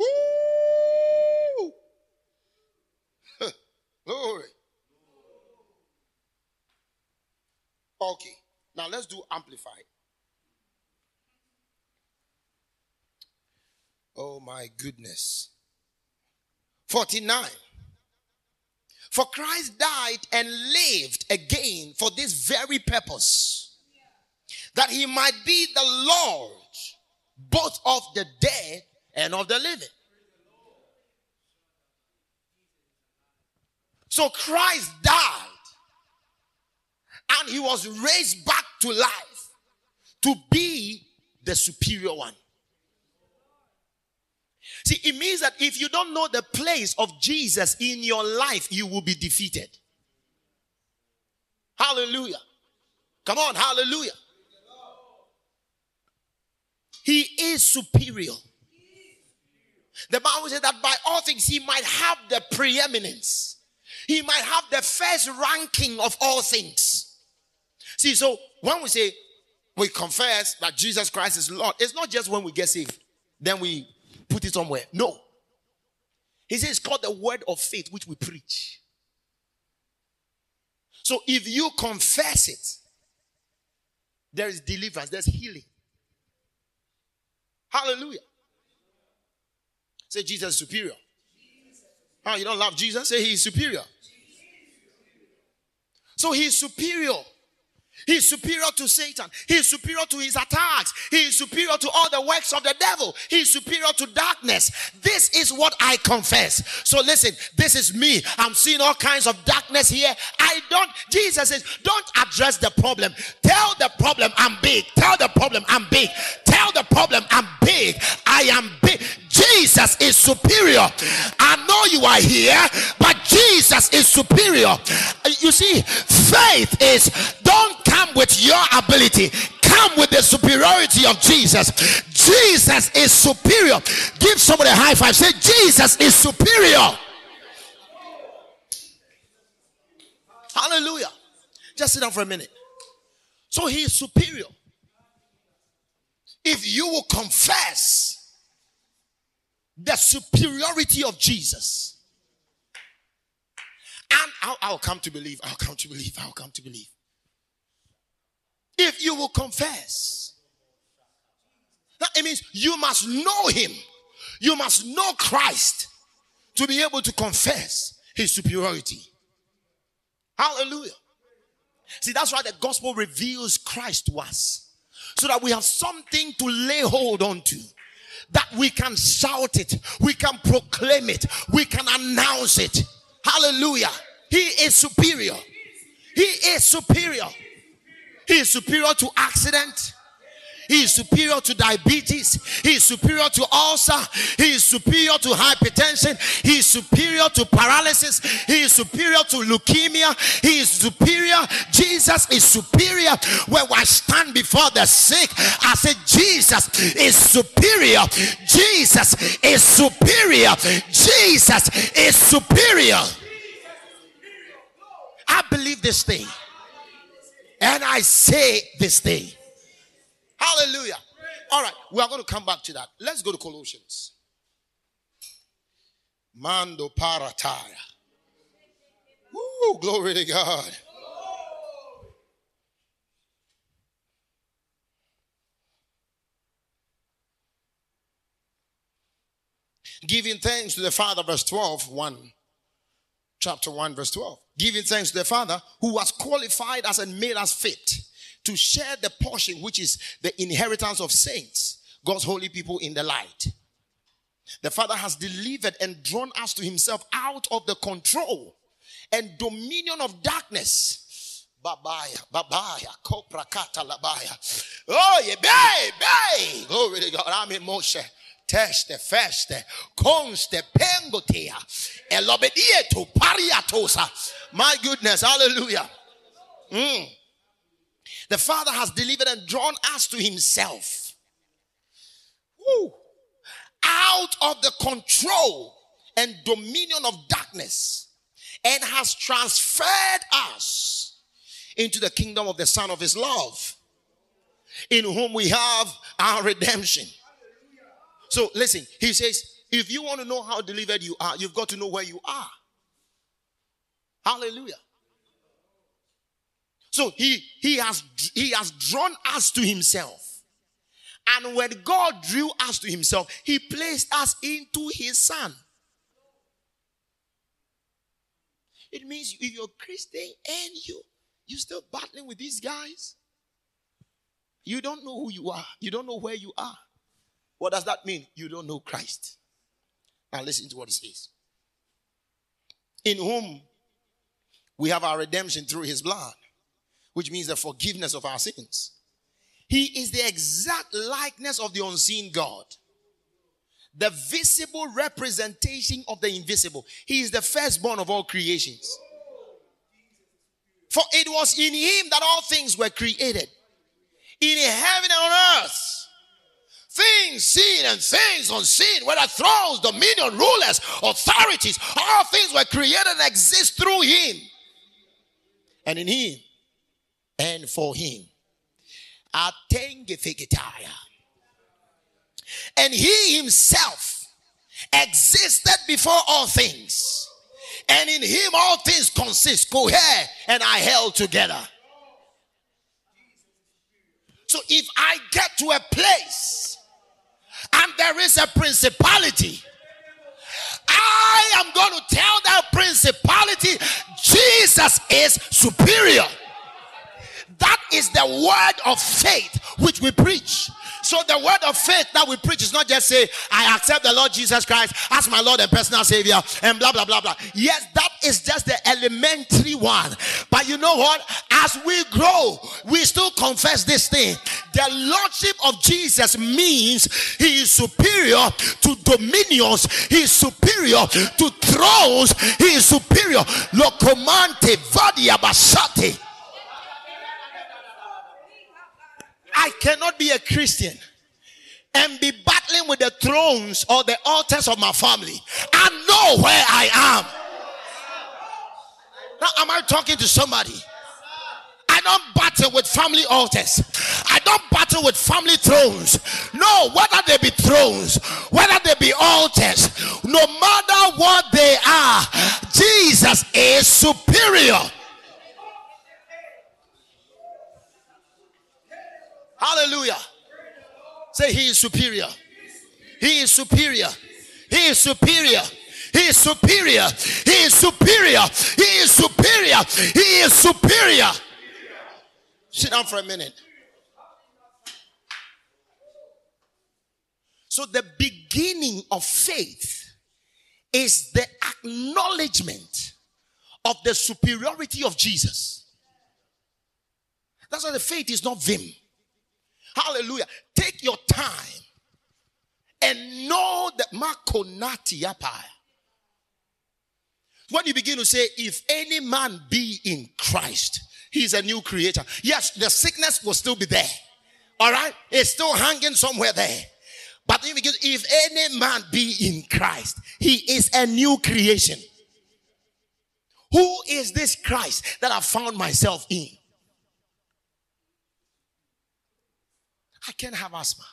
Speaker 1: Woo! [LAUGHS] Glory. Okay. Now let's do amplified. Oh my goodness. 49. For Christ died and lived again for this very purpose that he might be the Lord both of the dead and of the living. So Christ died and he was raised back to life to be the superior one. See, it means that if you don't know the place of Jesus in your life, you will be defeated. Hallelujah. Come on, hallelujah. He is superior. The Bible says that by all things he might have the preeminence. He might have the first ranking of all things. See, so when we say we confess that Jesus Christ is Lord, it's not just when we get saved, then we put it somewhere. No. He says it's called the word of faith which we preach. So if you confess it, there is deliverance, there's healing. Hallelujah. Say Jesus is superior. Oh, you don't love Jesus? Say he is superior. So he is superior he is superior to Satan. He is superior to his attacks. He is superior to all the works of the devil. He is superior to darkness. This is what I confess. So listen, this is me. I'm seeing all kinds of darkness here. I don't, Jesus says, don't address the problem. Tell the problem I'm big. Tell the problem I'm big. Tell the problem I'm big. I am big. Jesus is superior. I know you are here, but Jesus is superior. You see, faith is don't come with your ability, come with the superiority of Jesus. Jesus is superior. Give somebody a high five. Say, Jesus is superior. Hallelujah. Just sit down for a minute. So he is superior. If you will confess the superiority of Jesus, and I'll, I'll come to believe, I'll come to believe, I'll come to believe. If you will confess, that it means you must know him. You must know Christ to be able to confess his superiority. Hallelujah. See, that's why the gospel reveals Christ to us so that we have something to lay hold on to. That we can shout it, we can proclaim it, we can announce it. Hallelujah. He is superior. He is superior. He is superior to accident. He is superior to diabetes. He is superior to ulcer. He is superior to hypertension. He is superior to paralysis. He is superior to leukemia. He is superior. Jesus is superior. When I stand before the sick, I say, Jesus is superior. Jesus is superior. Jesus is superior. I believe this thing. And I say this thing. Hallelujah. All right, we are going to come back to that. Let's go to Colossians. Mando parataya. Woo, glory to God. Giving thanks to the Father, verse 12, 1. Chapter 1, verse 12. Giving thanks to the Father who has qualified us and made us fit to share the portion which is the inheritance of saints, God's holy people in the light. The Father has delivered and drawn us to Himself out of the control and dominion of darkness. Babaya, babaya, kopra kata labaya. Oh, yeah, bay. Glory to God. I'm in Moshe. Teste, feste, conste, pengotea, elobedieto, pariatosa. My goodness, hallelujah. Mm. The Father has delivered and drawn us to Himself. Woo. Out of the control and dominion of darkness and has transferred us into the kingdom of the Son of His love, in whom we have our redemption. So listen, He says, if you want to know how delivered you are, you've got to know where you are. Hallelujah. So he, he has, he has drawn us to himself. And when God drew us to himself, he placed us into his son. It means if you're Christian and you, you're still battling with these guys, you don't know who you are. You don't know where you are. What does that mean? You don't know Christ. Now listen to what it says. In whom we have our redemption through his blood which means the forgiveness of our sins. He is the exact likeness of the unseen God, the visible representation of the invisible. He is the firstborn of all creations. For it was in him that all things were created, in heaven and on earth. Things seen and things unseen, whether thrones, dominion, rulers, authorities, all things were created and exist through him. And in him and for him. And he himself existed before all things. And in him all things consist, cohere, and are held together. So if I get to a place and there is a principality, I am going to tell that principality Jesus is superior. That is the word of faith which we preach. So the word of faith that we preach is not just say, I accept the Lord Jesus Christ as my Lord and personal Savior and blah, blah, blah, blah. Yes, that is just the elementary one. But you know what? As we grow, we still confess this thing. The Lordship of Jesus means He is superior to dominions. He is superior to thrones. He is superior. Locomante, Vadia Basate. I cannot be a Christian and be battling with the thrones or the altars of my family. I know where I am. Now, am I talking to somebody? I don't battle with family altars. I don't battle with family thrones. No, whether they be thrones, whether they be altars, no matter what they are, Jesus is superior. Hallelujah. Say, He is superior. He is superior. He is superior. He is superior. He is superior. He is superior. He is superior. Sit down for a minute. So, the beginning of faith is the acknowledgement of the superiority of Jesus. That's why the faith is not vim. Hallelujah. Take your time and know that Makonati. When you begin to say, if any man be in Christ, he's a new creator. Yes, the sickness will still be there. All right? It's still hanging somewhere there. But if any man be in Christ, he is a new creation. Who is this Christ that I found myself in? I can't have asthma.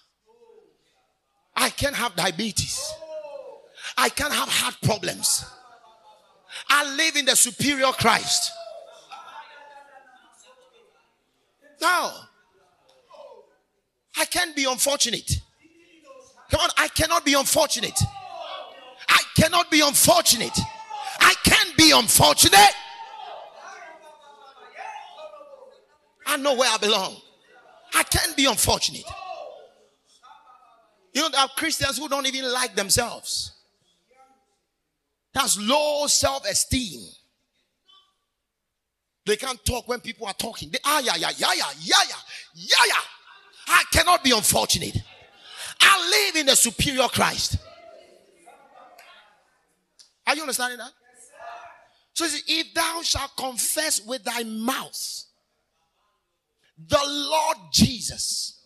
Speaker 1: I can't have diabetes. I can't have heart problems. I live in the superior Christ. No. I can't be unfortunate. Come on, I cannot be unfortunate. I cannot be unfortunate. I can't be unfortunate. I know where I belong. I can't be unfortunate. You know, there are Christians who don't even like themselves. That's low self esteem. They can't talk when people are talking. They, ah, yeah, yeah, yeah, yeah, yeah, yeah, yeah. I cannot be unfortunate. I live in the superior Christ. Are you understanding that? So if thou shalt confess with thy mouth the Lord Jesus,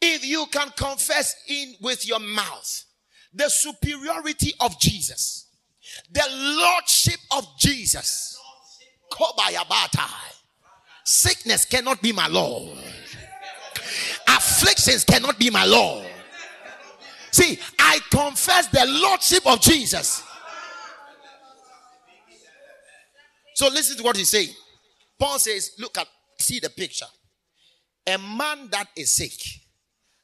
Speaker 1: if you can confess in with your mouth the superiority of Jesus, the lordship of Jesus, sickness cannot be my Lord, afflictions cannot be my Lord. See, I confess the lordship of Jesus. So listen to what he's saying. Paul says, Look at, see the picture. A man that is sick,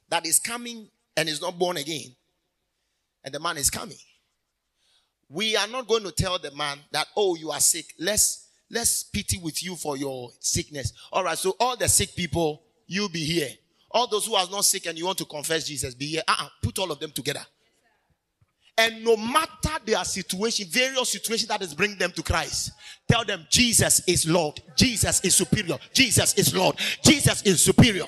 Speaker 1: that is coming and is not born again, and the man is coming. We are not going to tell the man that, oh, you are sick. Let's let's pity with you for your sickness. All right, so all the sick people, you be here. All those who are not sick and you want to confess Jesus, be here. Uh-uh, put all of them together. And no matter their situation, various situations that is bringing them to Christ, tell them Jesus is Lord. Jesus is superior. Jesus is Lord. Jesus is superior.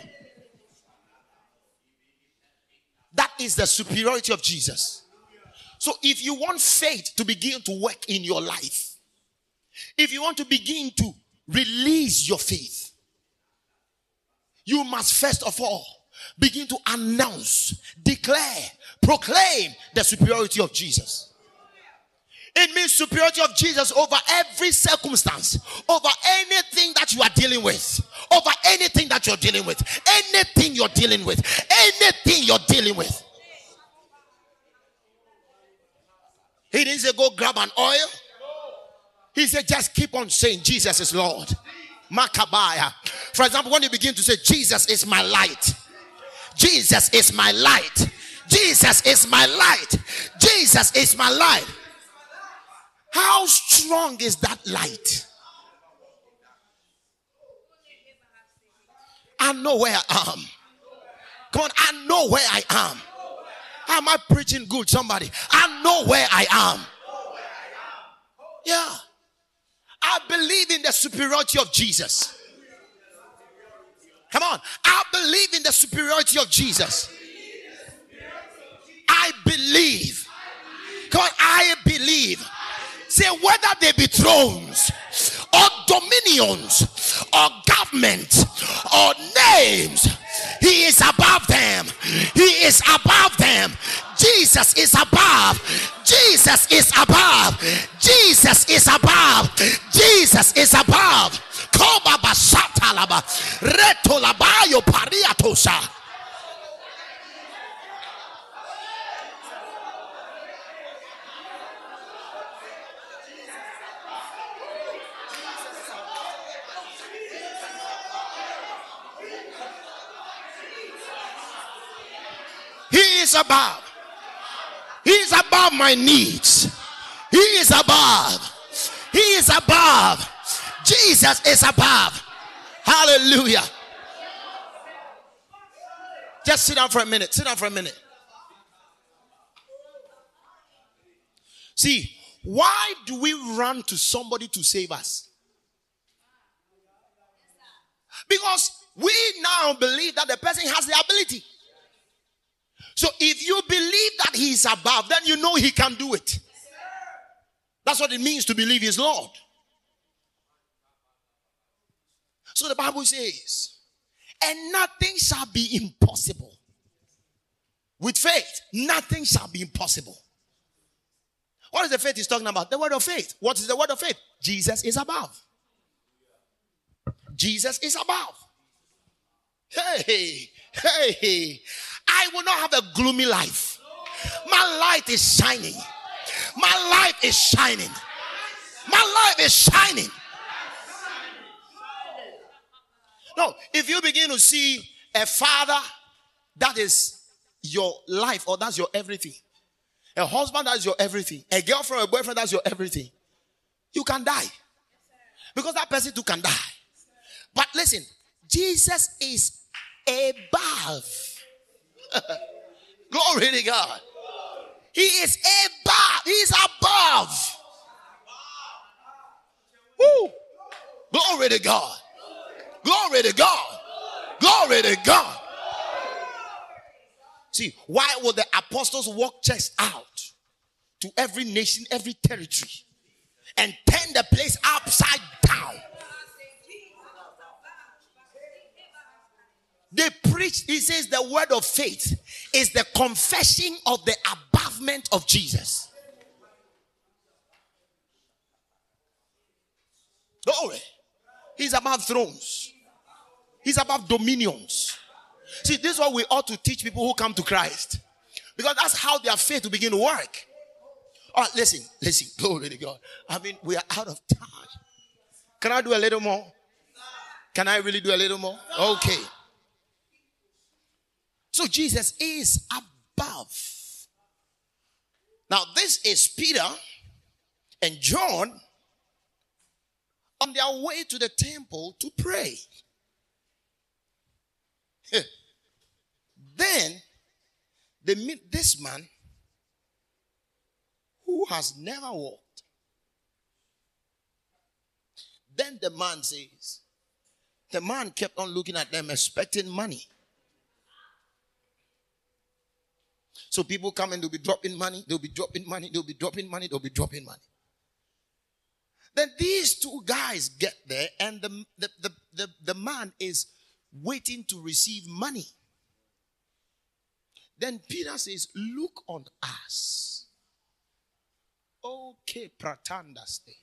Speaker 1: That is the superiority of Jesus. So if you want faith to begin to work in your life, if you want to begin to release your faith, you must first of all begin to announce, declare, proclaim the superiority of Jesus. It means superiority of Jesus over every circumstance, over anything that you are dealing with, over anything that you're dealing with, anything you're dealing with, anything you're dealing with. He didn't say go grab an oil. He said just keep on saying Jesus is Lord. Makabaya. For example, when you begin to say Jesus is my light, Jesus is my light. Jesus is my light. Jesus is my light. How strong is that light? I know where I am. Come on, I know where I am. Am I preaching good? Somebody, I know where I am. Yeah. I believe in the superiority of Jesus. Come on. I believe in the superiority of Jesus. I believe. Come on. I believe. Say whether they be thrones or dominions or government or names, he is above them. He is above them. Jesus is above. Jesus is above. Jesus is above. Jesus is above. Koba pariatosa. He is above. He is above my needs. He is above. He is above. Jesus is above. Hallelujah. Just sit down for a minute. Sit down for a minute. See, why do we run to somebody to save us? Because we now believe that the person has the ability. So if you believe that he is above, then you know he can do it. That's what it means to believe he's Lord. So the Bible says, and nothing shall be impossible. With faith, nothing shall be impossible. What is the faith he's talking about? The word of faith. What is the word of faith? Jesus is above. Jesus is above. Hey, hey, hey. I will not have a gloomy life. My light is shining. My life is shining. My life is shining. No, if you begin to see a father that is your life or that's your everything, a husband that's your everything, a girlfriend a boyfriend that's your everything, you can die. Because that person too can die. But listen, Jesus is above. [LAUGHS] Glory to God. He is above. He is above. Woo. Glory to God. Glory to God. Glory to God. See, why would the apostles walk chest out to every nation, every territory, and turn the place upside down? They preach, he says, the word of faith is the confession of the abovement of Jesus. Glory. He's above thrones, he's above dominions. See, this is what we ought to teach people who come to Christ. Because that's how their faith will begin to work. All right, listen, listen. [LAUGHS] Glory to God. I mean, we are out of time. Can I do a little more? Can I really do a little more? Okay. So Jesus is above. Now, this is Peter and John on their way to the temple to pray. then they meet this man who has never walked. Then the man says, the man kept on looking at them expecting money. So people come and they'll be dropping money, they'll be dropping money, they'll be dropping money, they'll be dropping money. Then these two guys get there, and the, the, the, the, the man is waiting to receive money. Then Peter says, Look on us. Okay, pratandaste.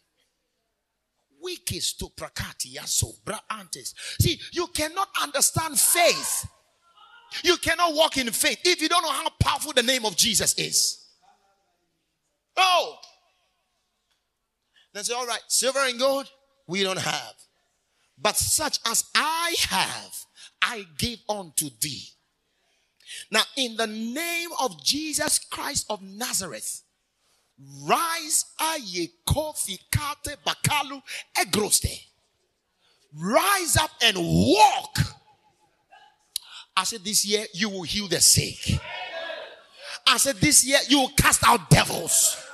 Speaker 1: Wikis to prakati yaso bra antes. See, you cannot understand faith you cannot walk in faith if you don't know how powerful the name of Jesus is. Oh. Then say, all right, silver and gold we don't have. But such as I have, I give unto thee. Now, in the name of Jesus Christ of Nazareth, rise aye kofi kate bakalu egroste. Rise up and walk I said, This year you will heal the sick. I said, This year you will cast out devils.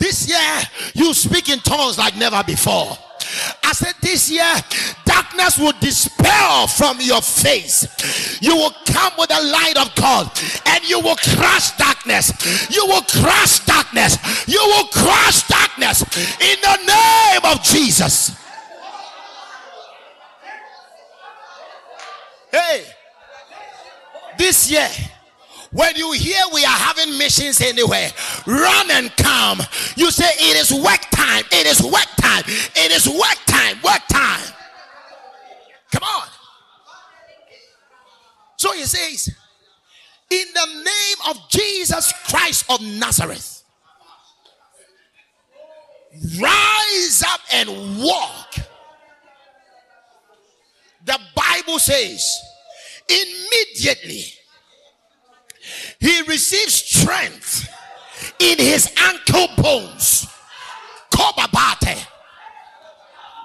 Speaker 1: This year you speak in tongues like never before. I said, This year darkness will dispel from your face. You will come with the light of God and you will crush darkness. You will crush darkness. You will crush darkness in the name of Jesus. Hey this year, when you hear we are having missions anywhere, run and come. You say it is work time. It is work time. It is work time. Work time. Come on. So he says, in the name of Jesus Christ of Nazareth, rise up and walk. The Bible says, immediately he received strength in his ankle bones.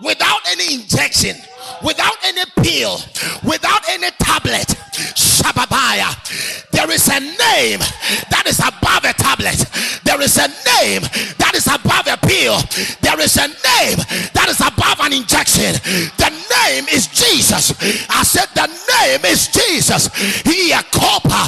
Speaker 1: Without any injection, without any pill, without any tablet. There is a name that is above a tablet. There is a name that is above a pill. There is a name that is above an injection. The name is Jesus. I said the name is Jesus. He a copper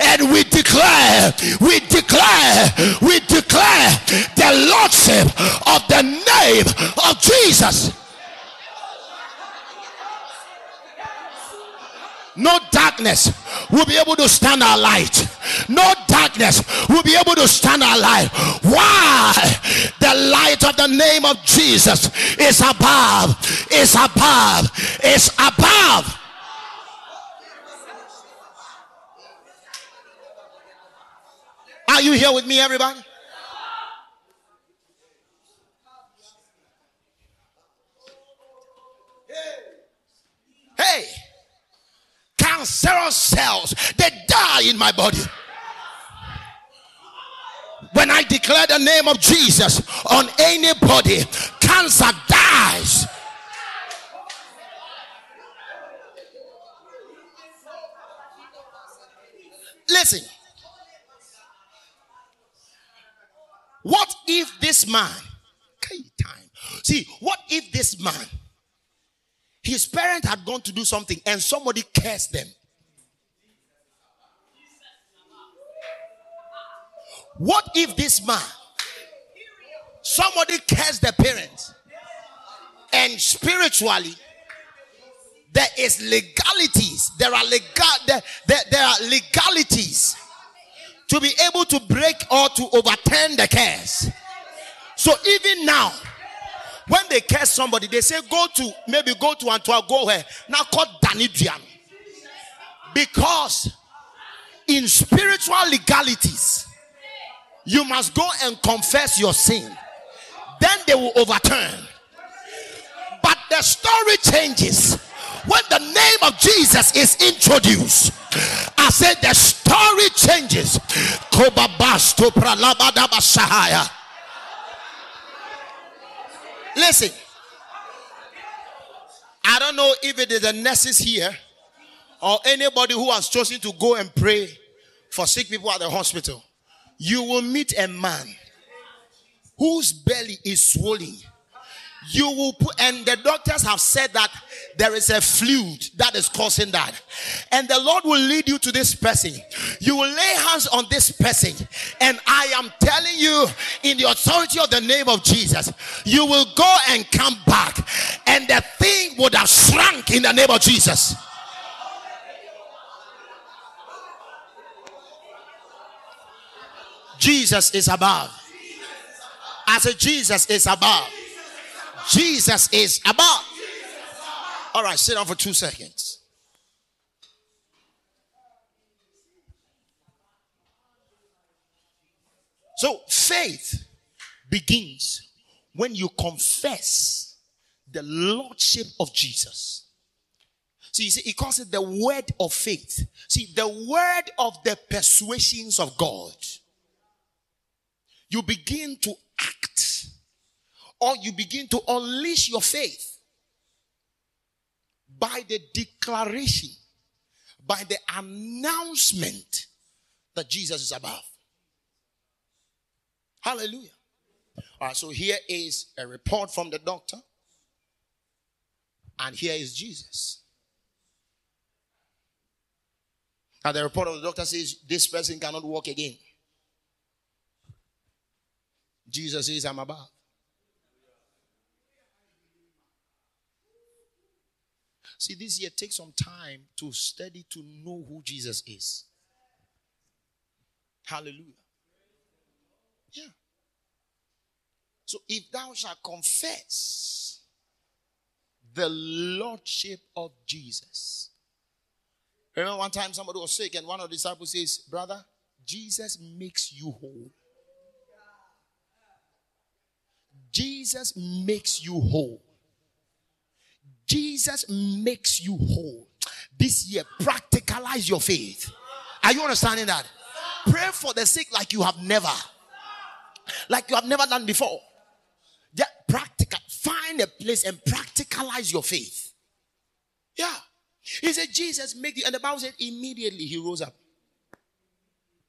Speaker 1: and we declare, we declare, we declare the lordship of the name of Jesus. No darkness will be able to stand our light. No darkness will be able to stand our light. Why? The light of the name of Jesus is above, is above, is above. Are you here with me, everybody? Hey, cancerous cells, they die in my body. When I declare the name of Jesus on anybody, cancer dies. Listen. What if this man? See, what if this man, his parent had gone to do something and somebody cursed them? What if this man, somebody cursed the parents, and spiritually, there is legalities. There are legal. There, there, there are legalities to be able to break or to overturn the curse. So even now, when they curse somebody, they say go to maybe go to Antoine, go where now called Danidrian. Because in spiritual legalities, you must go and confess your sin. Then they will overturn. But the story changes when the name of Jesus is introduced. I said the story changes. Listen, I don't know if it is the nurses here or anybody who has chosen to go and pray for sick people at the hospital. You will meet a man whose belly is swollen you will put, and the doctors have said that there is a fluid that is causing that. And the Lord will lead you to this person. You will lay hands on this person. And I am telling you, in the authority of the name of Jesus, you will go and come back. And the thing would have shrunk in the name of Jesus. Jesus is above. I said, Jesus is above. Jesus is above. All right, sit down for two seconds. So faith begins when you confess the lordship of Jesus. See, you see, he calls it the word of faith. See, the word of the persuasions of God. You begin to act or you begin to unleash your faith by the declaration, by the announcement that Jesus is above. Hallelujah. All right, so here is a report from the doctor, and here is Jesus. Now, the report of the doctor says this person cannot walk again. Jesus says, I'm above. See, this year, take some time to study to know who Jesus is. Hallelujah. Yeah. So if thou shalt confess the Lordship of Jesus. Remember one time somebody was sick and one of the disciples says, Brother, Jesus makes you whole. Jesus makes you whole. Jesus makes you whole. This year, practicalize your faith. Are you understanding that? Pray for the sick like you have never, like you have never done before. Yeah, practical. Find a place and practicalize your faith. Yeah. He said, Jesus make you, and the Bible said immediately he rose up.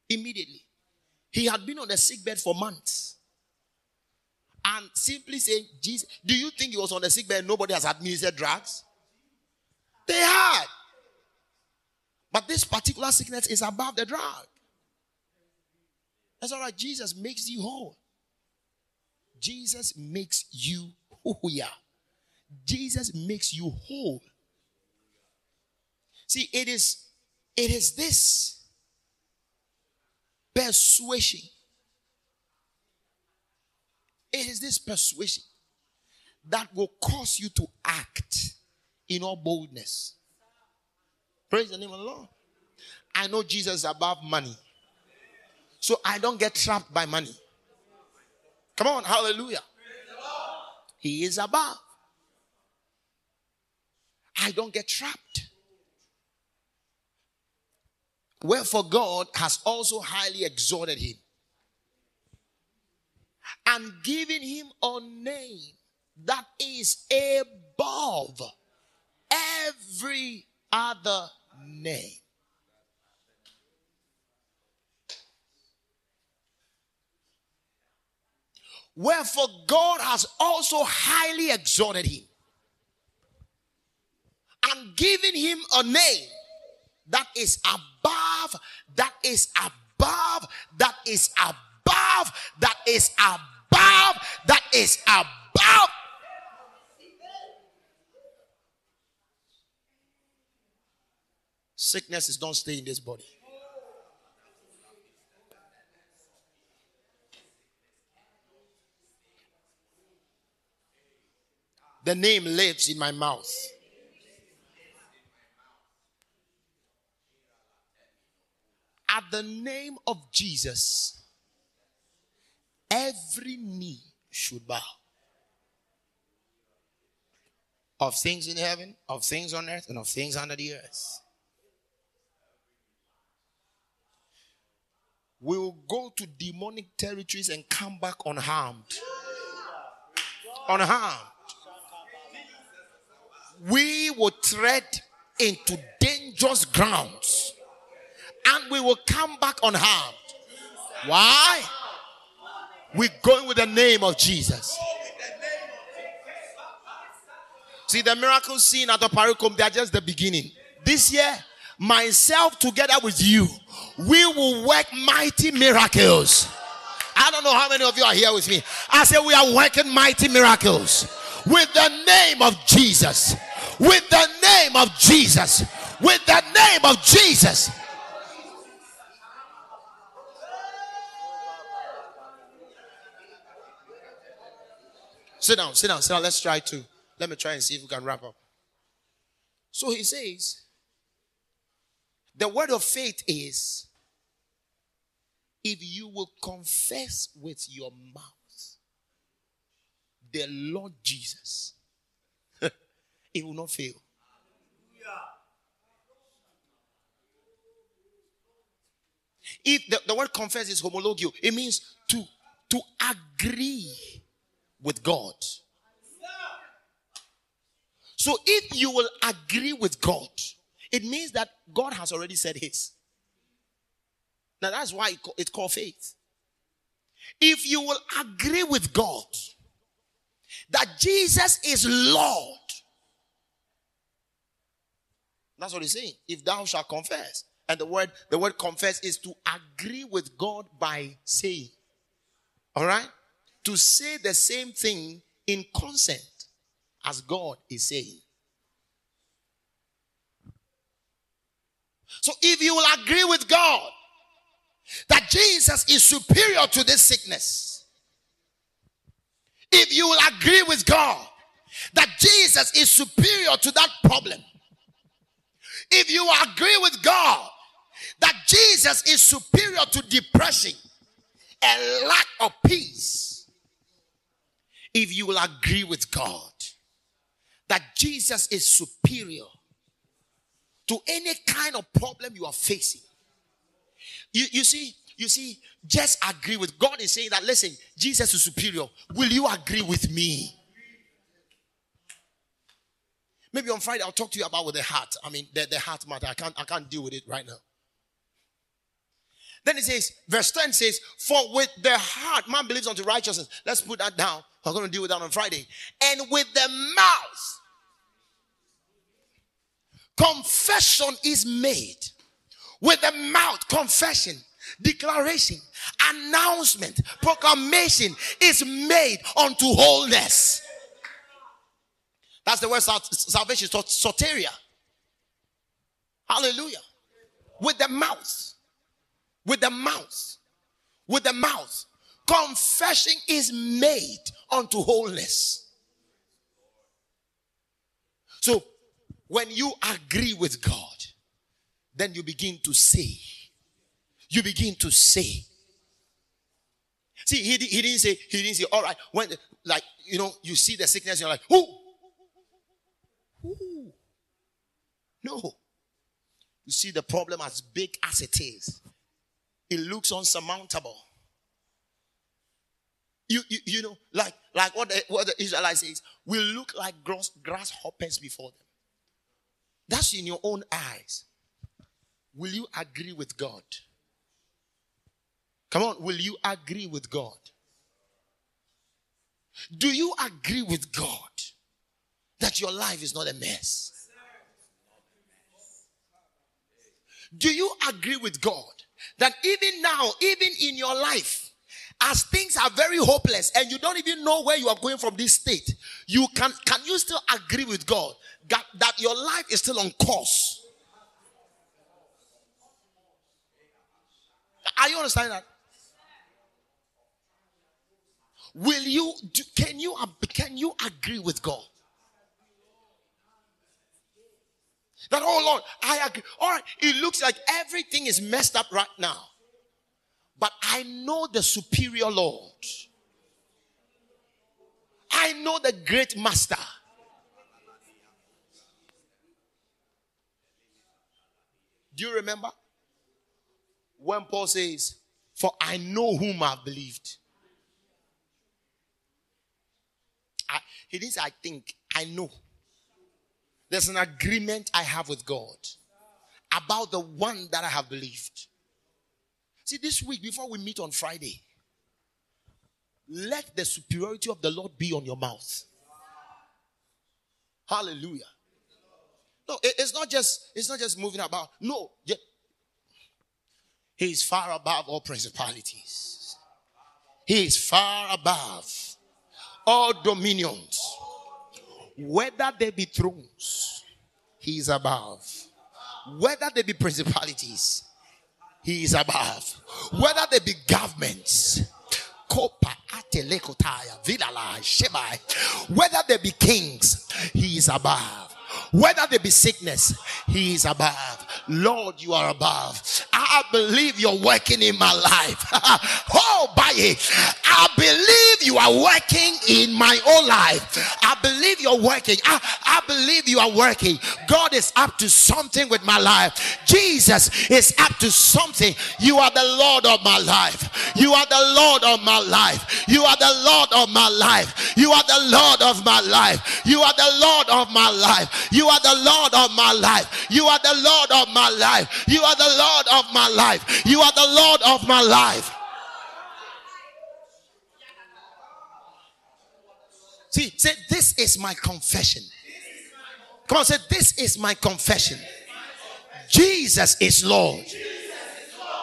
Speaker 1: Immediately. He had been on the sick bed for months. And simply saying, Jesus, do you think he was on the sick bed? Nobody has administered drugs? They had. But this particular sickness is above the drug. That's all right. Jesus makes you whole. Jesus makes you who you are. Jesus makes you whole. See, it is it is this persuasion. It is this persuasion that will cause you to act in all boldness. Praise the name of the Lord. I know Jesus above money. So I don't get trapped by money. Come on, hallelujah. He is above. I don't get trapped. Wherefore, God has also highly exalted him and giving him a name that is above every other name. Wherefore, God has also highly exalted him and given him a name that is above, that is above, that is above, that is above, that is above. Sicknesses don't stay in this body. The name lives in my mouth. At the name of Jesus, every knee should bow. Of things in heaven, of things on earth, and of things under the earth. We will go to demonic territories and come back unharmed. Unharmed. We will tread into dangerous grounds and we will come back unharmed. Why? We're going with the name of Jesus. See, the miracles seen at the Paracom, they are just the beginning. This year, myself together with you, we will work mighty miracles. I don't know how many of you are here with me. I say we are working mighty miracles with the name of Jesus. With the name of Jesus. With the name of Jesus. Sit down, sit down, sit down. Let's try to. Let me try and see if we can wrap up. So he says, the word of faith is if you will confess with your mouth the Lord Jesus, [LAUGHS] it will not fail. If the, the word confess is homologeo, it means to, to agree with God. So if you will agree with God, it means that God has already said his. Now that's why it's called faith. If you will agree with God that Jesus is Lord, that's what he's saying. If thou shalt confess, and the word the word confess is to agree with God by saying. All right? To say the same thing in consent as God is saying. So if you will agree with God that Jesus is superior to this sickness, if you will agree with God that Jesus is superior to that problem, if you agree with God that Jesus is superior to depression and lack of peace, if you will agree with God that Jesus is superior to any kind of problem you are facing. You, you see, you see, just agree with God is saying that listen, Jesus is superior. Will you agree with me? Maybe on Friday I'll talk to you about with the heart. I mean, the, the heart matter. I can't, I can't deal with it right now. Then it says, verse 10 says, For with the heart man believes unto righteousness. Let's put that down. I'm going to deal with that on Friday. And with the mouth, confession is made. With the mouth, confession, declaration, announcement, proclamation is made unto wholeness. That's the word salvation, soteria. Hallelujah. With the mouth, with the mouth, with the mouth, confession is made unto wholeness. So, when you agree with God, then you begin to say, you begin to say. See, he, he didn't say, he didn't say, all right, when, like, you know, you see the sickness, you're like, who? Who? No. You see the problem as big as it is. It looks unsurmountable. You, you, you know, like, like what the, what the Israelites says, we look like grass, grasshoppers before them. That's in your own eyes. Will you agree with God? Come on, will you agree with God? Do you agree with God that your life is not a mess? Do you agree with God that even now, even in your life, as things are very hopeless and you don't even know where you are going from this state, you can can you still agree with God that, that your life is still on course? Are you understanding that? Will you do, can you can you agree with God? That oh Lord, I agree. All right, it looks like everything is messed up right now. But I know the superior Lord. I know the great master. Do you remember? When Paul says, For I know whom I've believed. I, he didn't say, I think, I know. There's an agreement I have with God about the one that I have believed. See, this week, before we meet on Friday, let the superiority of the Lord be on your mouth. Hallelujah. No, it's not just it's not just moving about. No, he is far above all principalities. He is far above all dominions. Whether they be thrones, he is above. Whether they be principalities, he is above. Whether they be governments, whether they be kings, he is above. Whether there be sickness, He is above. Lord, you are above. I believe you're working in my life. [LAUGHS] oh, by it. I believe you are working in my own life. I believe you're working. I, I believe you are working. God is up to something with my life. Jesus is up to something. You are the Lord of my life. You are the Lord of my life. You are the Lord of my life. You are the Lord of my life. You are the Lord of my life. You are the Lord of my life. You are the Lord of my life. You are the Lord of my life. You are the Lord of my life. See, say, this is my confession. Come on, say, this is my confession. Jesus is Lord.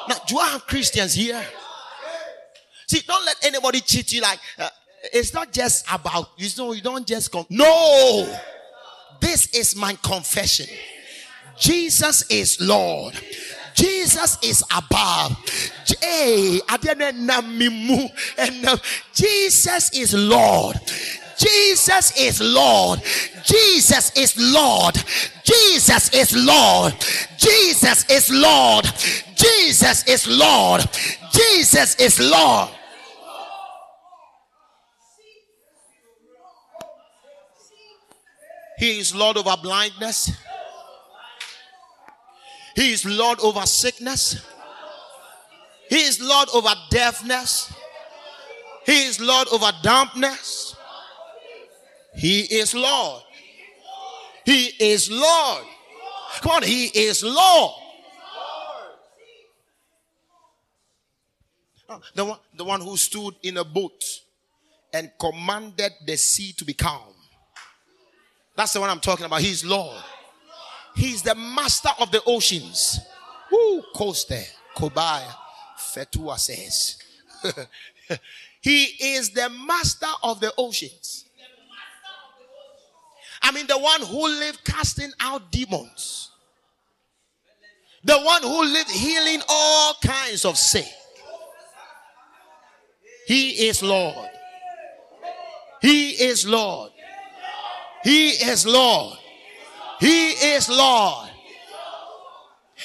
Speaker 1: Now, do I have Christians here? See, don't let anybody cheat you like, uh, it's not just about, you know, you don't just come. No! This is my confession. Jesus is Lord. Jesus is above. Jesus is Lord. Jesus is Lord. Jesus is Lord. Jesus is Lord. Jesus is Lord. Jesus is Lord. Jesus is Lord. He is Lord over blindness. He is Lord over sickness. He is Lord over deafness. He is Lord over dampness. He is Lord. He is Lord. Come on, He is Lord. The one, the one who stood in a boat and commanded the sea to be calm. That's the one I'm talking about. He's Lord. He's the master of the oceans. Who Coaster, Kobaya, Fetua says. [LAUGHS] he is the master of the oceans. I mean, the one who lived casting out demons. The one who lived healing all kinds of sick. He is Lord. He is Lord. He is Lord. He is Lord.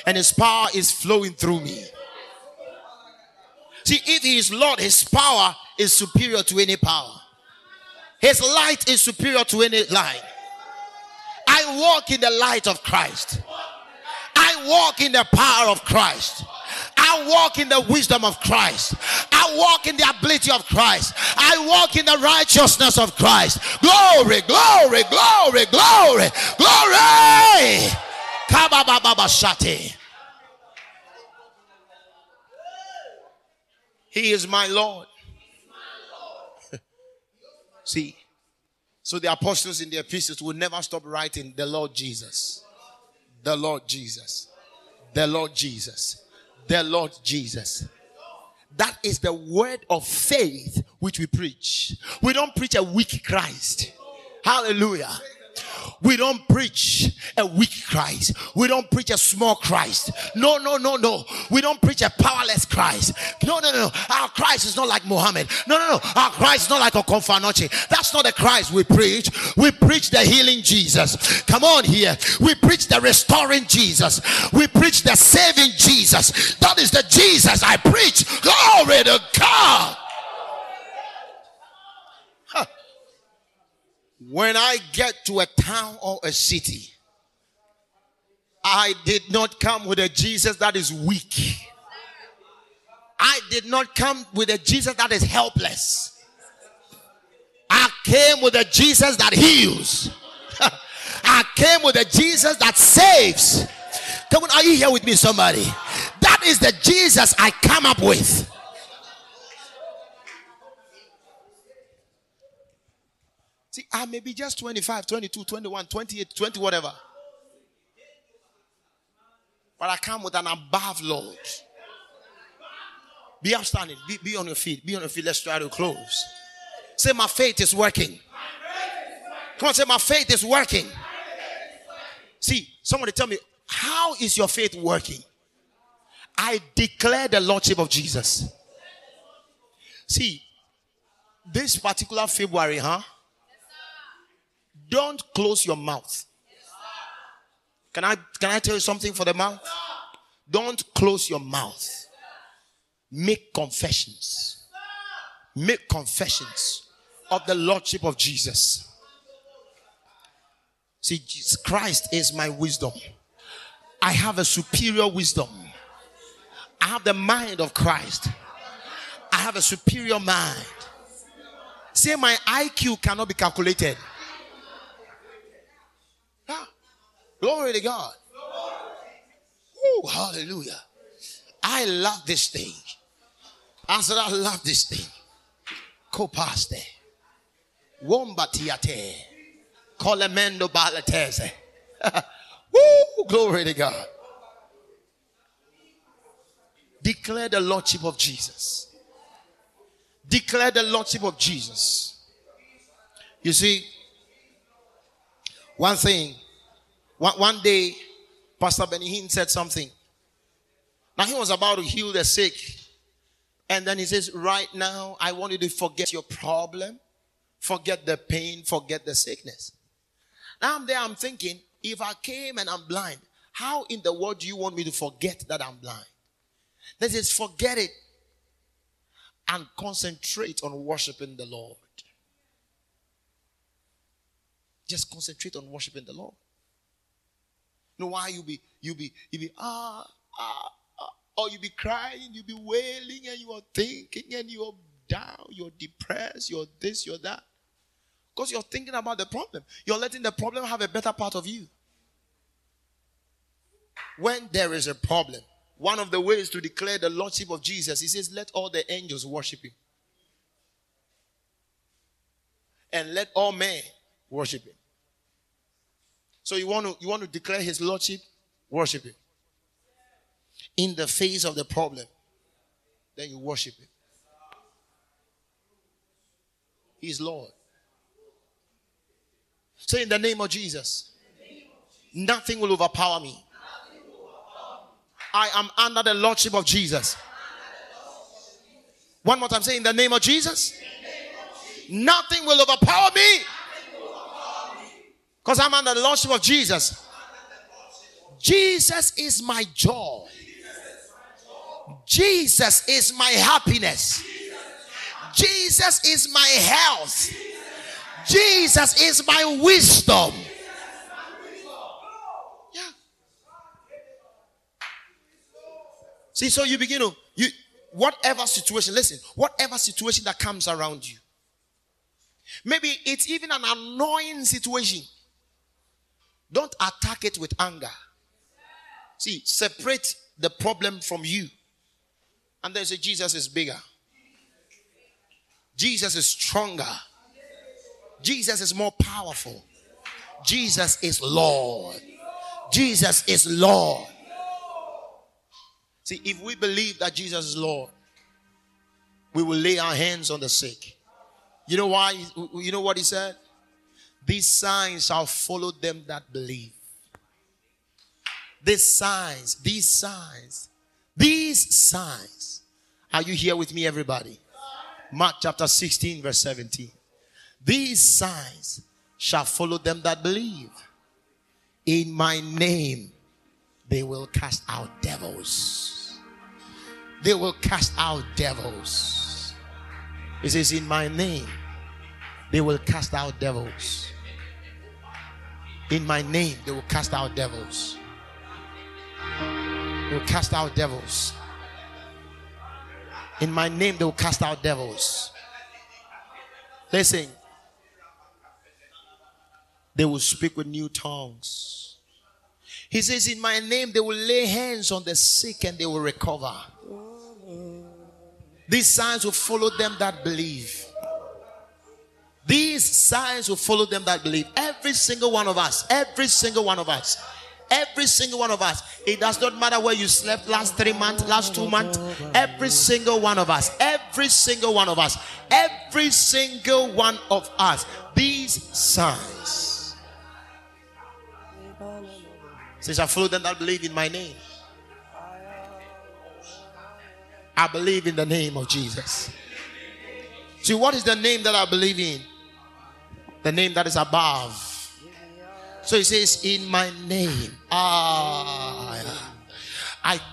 Speaker 1: And his power is flowing through me. See, if he is Lord, his power is superior to any power. His light is superior to any light. I walk in the light of Christ. I walk in the power of Christ. I walk in the wisdom of Christ. I walk in the ability of Christ. I walk in the righteousness of Christ. Glory, glory, glory, glory, glory. He is my Lord. [LAUGHS] See, so the apostles in the epistles will never stop writing the Lord Jesus. The Lord Jesus. The Lord Jesus. The Lord Jesus. That is the word of faith which we preach. We don't preach a weak Christ. Hallelujah. We don't preach a weak Christ. We don't preach a small Christ. No, no, no, no. We don't preach a powerless Christ. No, no, no. Our Christ is not like Muhammad. No, no, no. Our Christ is not like Okomfo Anokye. That's not the Christ we preach. We preach the healing Jesus. Come on here. We preach the restoring Jesus. We preach the saving Jesus. That is the Jesus I preach. Glory to God. When I get to a town or a city, I did not come with a Jesus that is weak. I did not come with a Jesus that is helpless. I came with a Jesus that heals. [LAUGHS] I came with a Jesus that saves. Come on, are you here with me, somebody? That is the Jesus I come up with. See, I may be just 25, 22, 21, 28, 20, whatever. But I come with an above Lord. Be upstanding. Be, be on your feet. Be on your feet. Let's try to close. Say, My faith is working. Come on, say, My faith is working. See, somebody tell me, How is your faith working? I declare the Lordship of Jesus. See, this particular February, huh? Don't close your mouth. Can I can I tell you something for the mouth? Don't close your mouth. Make confessions. Make confessions of the lordship of Jesus. See, Jesus Christ is my wisdom. I have a superior wisdom. I have the mind of Christ. I have a superior mind. Say my IQ cannot be calculated. Ah, glory to God. Ooh, hallelujah. I love this thing. I said, I love this thing. Copaste. Wombatiate. Colemendo balatese. [LAUGHS] Woo, glory to God. Declare the Lordship of Jesus. Declare the Lordship of Jesus. You see, one thing, one, day, Pastor Benny Hinn said something. Now he was about to heal the sick. And then he says, Right now, I want you to forget your problem, forget the pain, forget the sickness. Now I'm there, I'm thinking, if I came and I'm blind, how in the world do you want me to forget that I'm blind? That is, forget it and concentrate on worshiping the Lord. Just concentrate on worshiping the Lord. You know why you be you be you be ah ah, ah or you be crying, you be wailing, and you are thinking, and you're down, you're depressed, you're this, you're that. Because you're thinking about the problem. You're letting the problem have a better part of you. When there is a problem, one of the ways to declare the Lordship of Jesus, he says, Let all the angels worship him. And let all men worship him. So you want to you want to declare his lordship, worship him. In the face of the problem, then you worship him. He's Lord. Say in the name of Jesus. Nothing will overpower me. I am under the lordship of Jesus. One more time, say in the name of Jesus. Nothing will overpower me. Because I'm under the lordship of Jesus. Jesus is my joy. Jesus is my happiness. Jesus is my health. Jesus is my wisdom. Yeah. See, so you begin to you whatever situation, listen, whatever situation that comes around you. Maybe it's even an annoying situation. Don't attack it with anger. See, separate the problem from you. And then say, Jesus is bigger. Jesus is stronger. Jesus is more powerful. Jesus is Lord. Jesus is Lord. See, if we believe that Jesus is Lord, we will lay our hands on the sick. You know why? You know what he said? These signs shall follow them that believe. These signs, these signs, these signs. Are you here with me, everybody? Mark chapter 16, verse 17. These signs shall follow them that believe. In my name, they will cast out devils. They will cast out devils. It says, In my name, they will cast out devils. In my name, they will cast out devils. They will cast out devils. In my name, they will cast out devils. Listen, they will speak with new tongues. He says, In my name, they will lay hands on the sick and they will recover. These signs will follow them that believe. These signs will follow them that believe. Every single one of us, every single one of us, every single one of us. It does not matter where you slept last three months, last two months. Every single one of us, every single one of us, every single one of us. These signs. Says, I follow them that believe in my name. I believe in the name of Jesus. See, what is the name that I believe in? The name that is above. So he says, In my name, I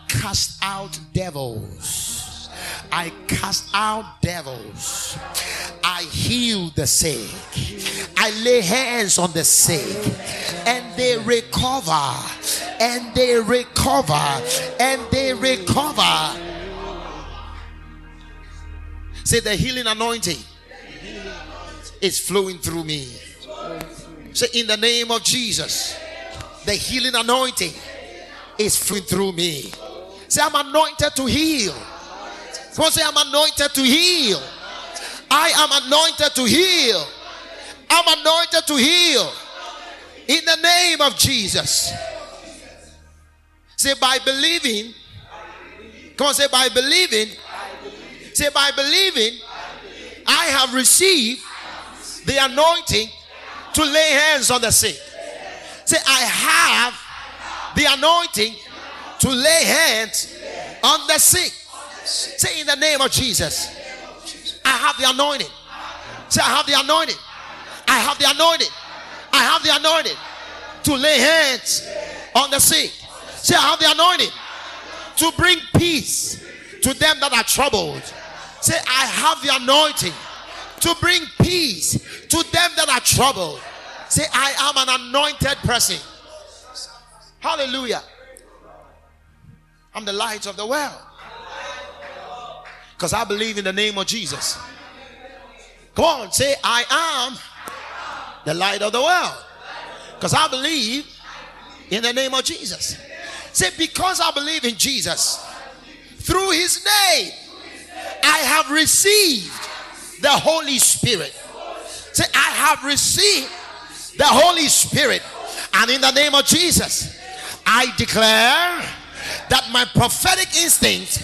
Speaker 1: cast out devils. I cast out devils. I heal the sick. I lay hands on the sick and they recover. And they recover. And they recover. Say the healing anointing is flowing through me. Say in the name of Jesus, the healing anointing is flowing through me. Say I'm anointed to heal. Come on, say I'm anointed to heal. I am anointed to heal. I'm anointed to heal. In the name of Jesus. Say by believing. Come on, say by believing. Say by believing, I have received the anointing to lay hands on the sick. Say, I have the anointing to lay hands on the sick. Say, in the name of Jesus, I have the anointing. Say, I have the anointing. I have the anointing. I have the anointing to lay hands on the sick. Say, I have the anointing to bring peace to them that are troubled. Say, I have the anointing to bring peace to them that are troubled. Say, I am an anointed person. Hallelujah. I'm the light of the world. Because I believe in the name of Jesus. Come on, say, I am The light of the world. Because I believe in the name of Jesus. Say, because I believe in Jesus, through his name, I have received the Holy Spirit. Say, I have received the Holy Spirit. And in the name of Jesus, I declare that my prophetic instincts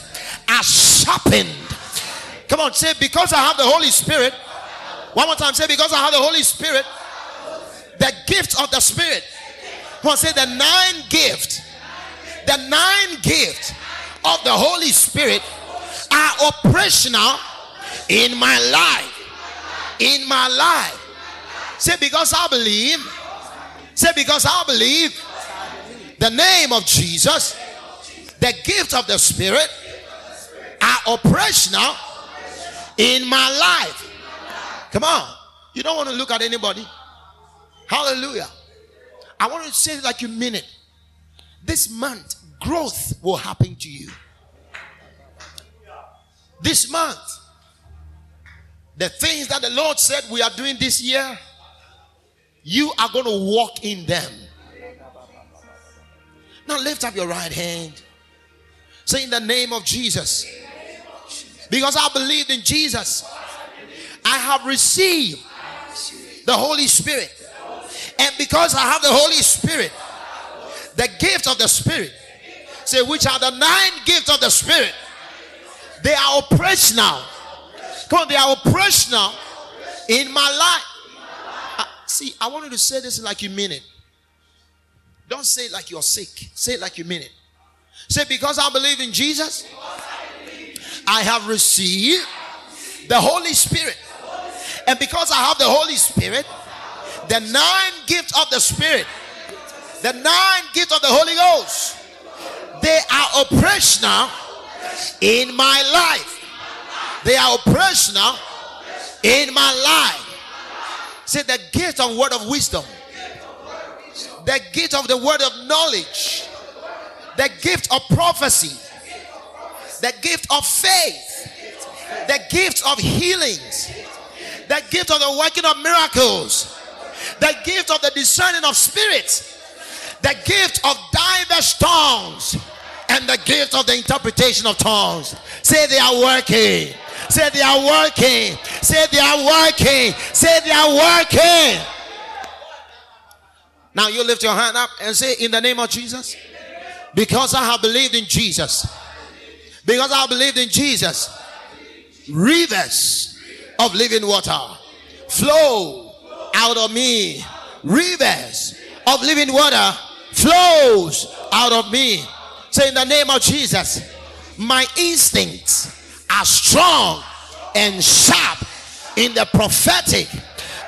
Speaker 1: are sharpened. Come on, say, because I have the Holy Spirit. One more time, say, because I have the Holy Spirit, the gift of the Spirit. Come on, say, the nine gift, the nine gift of the Holy Spirit are operational in my life. In my life. Say, because I believe. Say, because I believe the name of Jesus, the gift of the Spirit are operational in my life. Come on. You don't want to look at anybody. Hallelujah. I want to say like you mean it. This month, growth will happen to you. This month, the things that the Lord said we are doing this year, you are going to walk in them. Now lift up your right hand. Say in the name of Jesus. Because I believed in Jesus. I have received the Holy Spirit. And because I have the Holy Spirit, the gift of the Spirit, say, which are the nine gifts of the Spirit, they are operational. Come on, they are operational in my life. Uh, see, I want you to say this like you mean it. Don't say it like you're sick. Say it like you mean it. Say, because I believe in Jesus, I have received the Holy Spirit. And because I have the Holy Spirit, the nine gifts of the Spirit, the nine gifts of the Holy Ghost, they are operational in my life. They are operational in my life. Say the gift of word of wisdom, the gift of the word of knowledge, the gift of prophecy, the gift of faith, the gift of healings, the gift of the working of miracles, the gift of the discerning of spirits, the gift of diverse tongues, and the gift of the interpretation of tongues. Say they are working. Say they are working. Say they are working. Say they are working. Now you lift your hand up and say, In the name of Jesus, because I have believed in Jesus, because I have believed in Jesus, rivers of living water flow out of me. Rivers of living water flows out of me. Say, In the name of Jesus, my instincts are strong and sharp in the prophetic.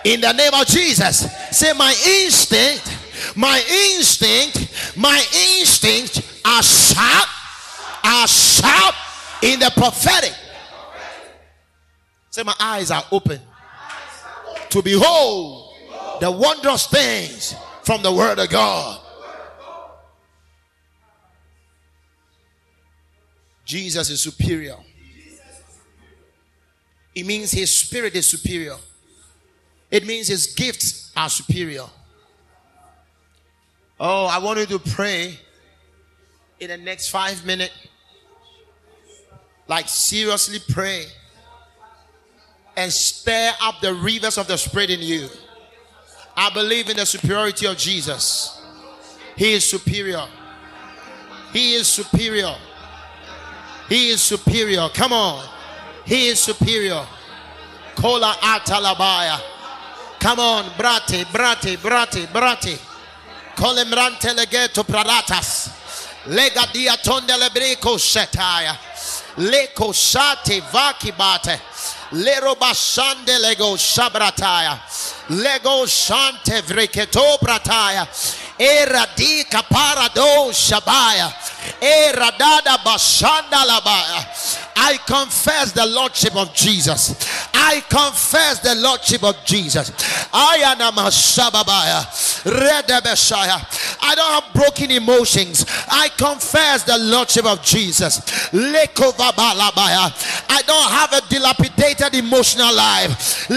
Speaker 1: In the name of Jesus, say, My instinct, my instinct, my instinct are sharp, are sharp in the prophetic. Say, My eyes are open to behold the wondrous things from the Word of God. Jesus is superior. It means his spirit is superior. It means his gifts are superior. Oh, I want you to pray in the next five minutes. Like, seriously pray and stir up the rivers of the Spirit in you. I believe in the superiority of Jesus. He is superior. He is superior. He is superior. Come on. He is superior. Kola atalabaya. Come on, brate, brate, brate, brate. Kolemrante legeto praratas. Lega dia tonde lebreko shetaya. Leko shate vakibate. Lero bashande lego shabrataya. Lego shante vreketo brataya. Era di kaparado shabaya. Era dada bashanda labaya. I confess the Lordship of Jesus. I confess the Lordship of Jesus. I am a Shababaya. I don't have broken emotions. I confess the Lordship of Jesus. I don't have a dilapidated emotional life.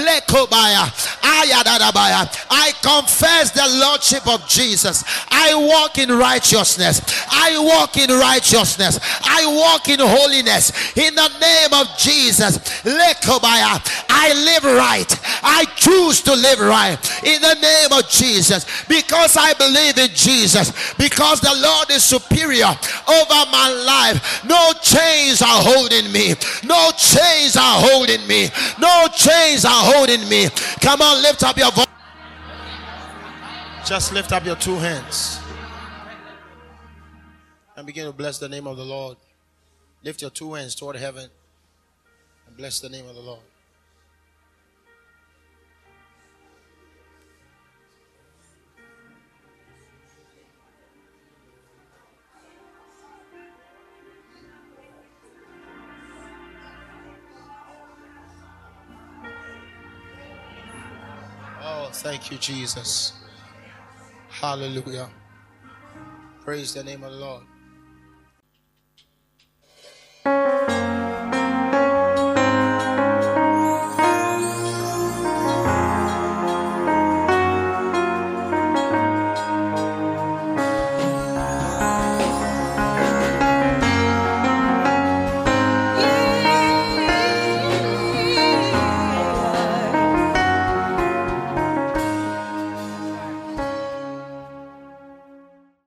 Speaker 1: I confess the Lordship of Jesus. I walk in righteousness. I walk in righteousness. I walk in holiness. In the name of Jesus. I live right. I choose to live right. In the name of Jesus. Because I believe in Jesus. Because the Lord is superior over my life. No chains are holding me. No chains are holding me. No chains are holding me. Come on, lift up your voice. Just lift up your two hands and begin to bless the name of the Lord. Lift your two hands toward heaven and bless the name of the Lord. Oh, thank you, Jesus. Hallelujah. Praise the name of the Lord. Música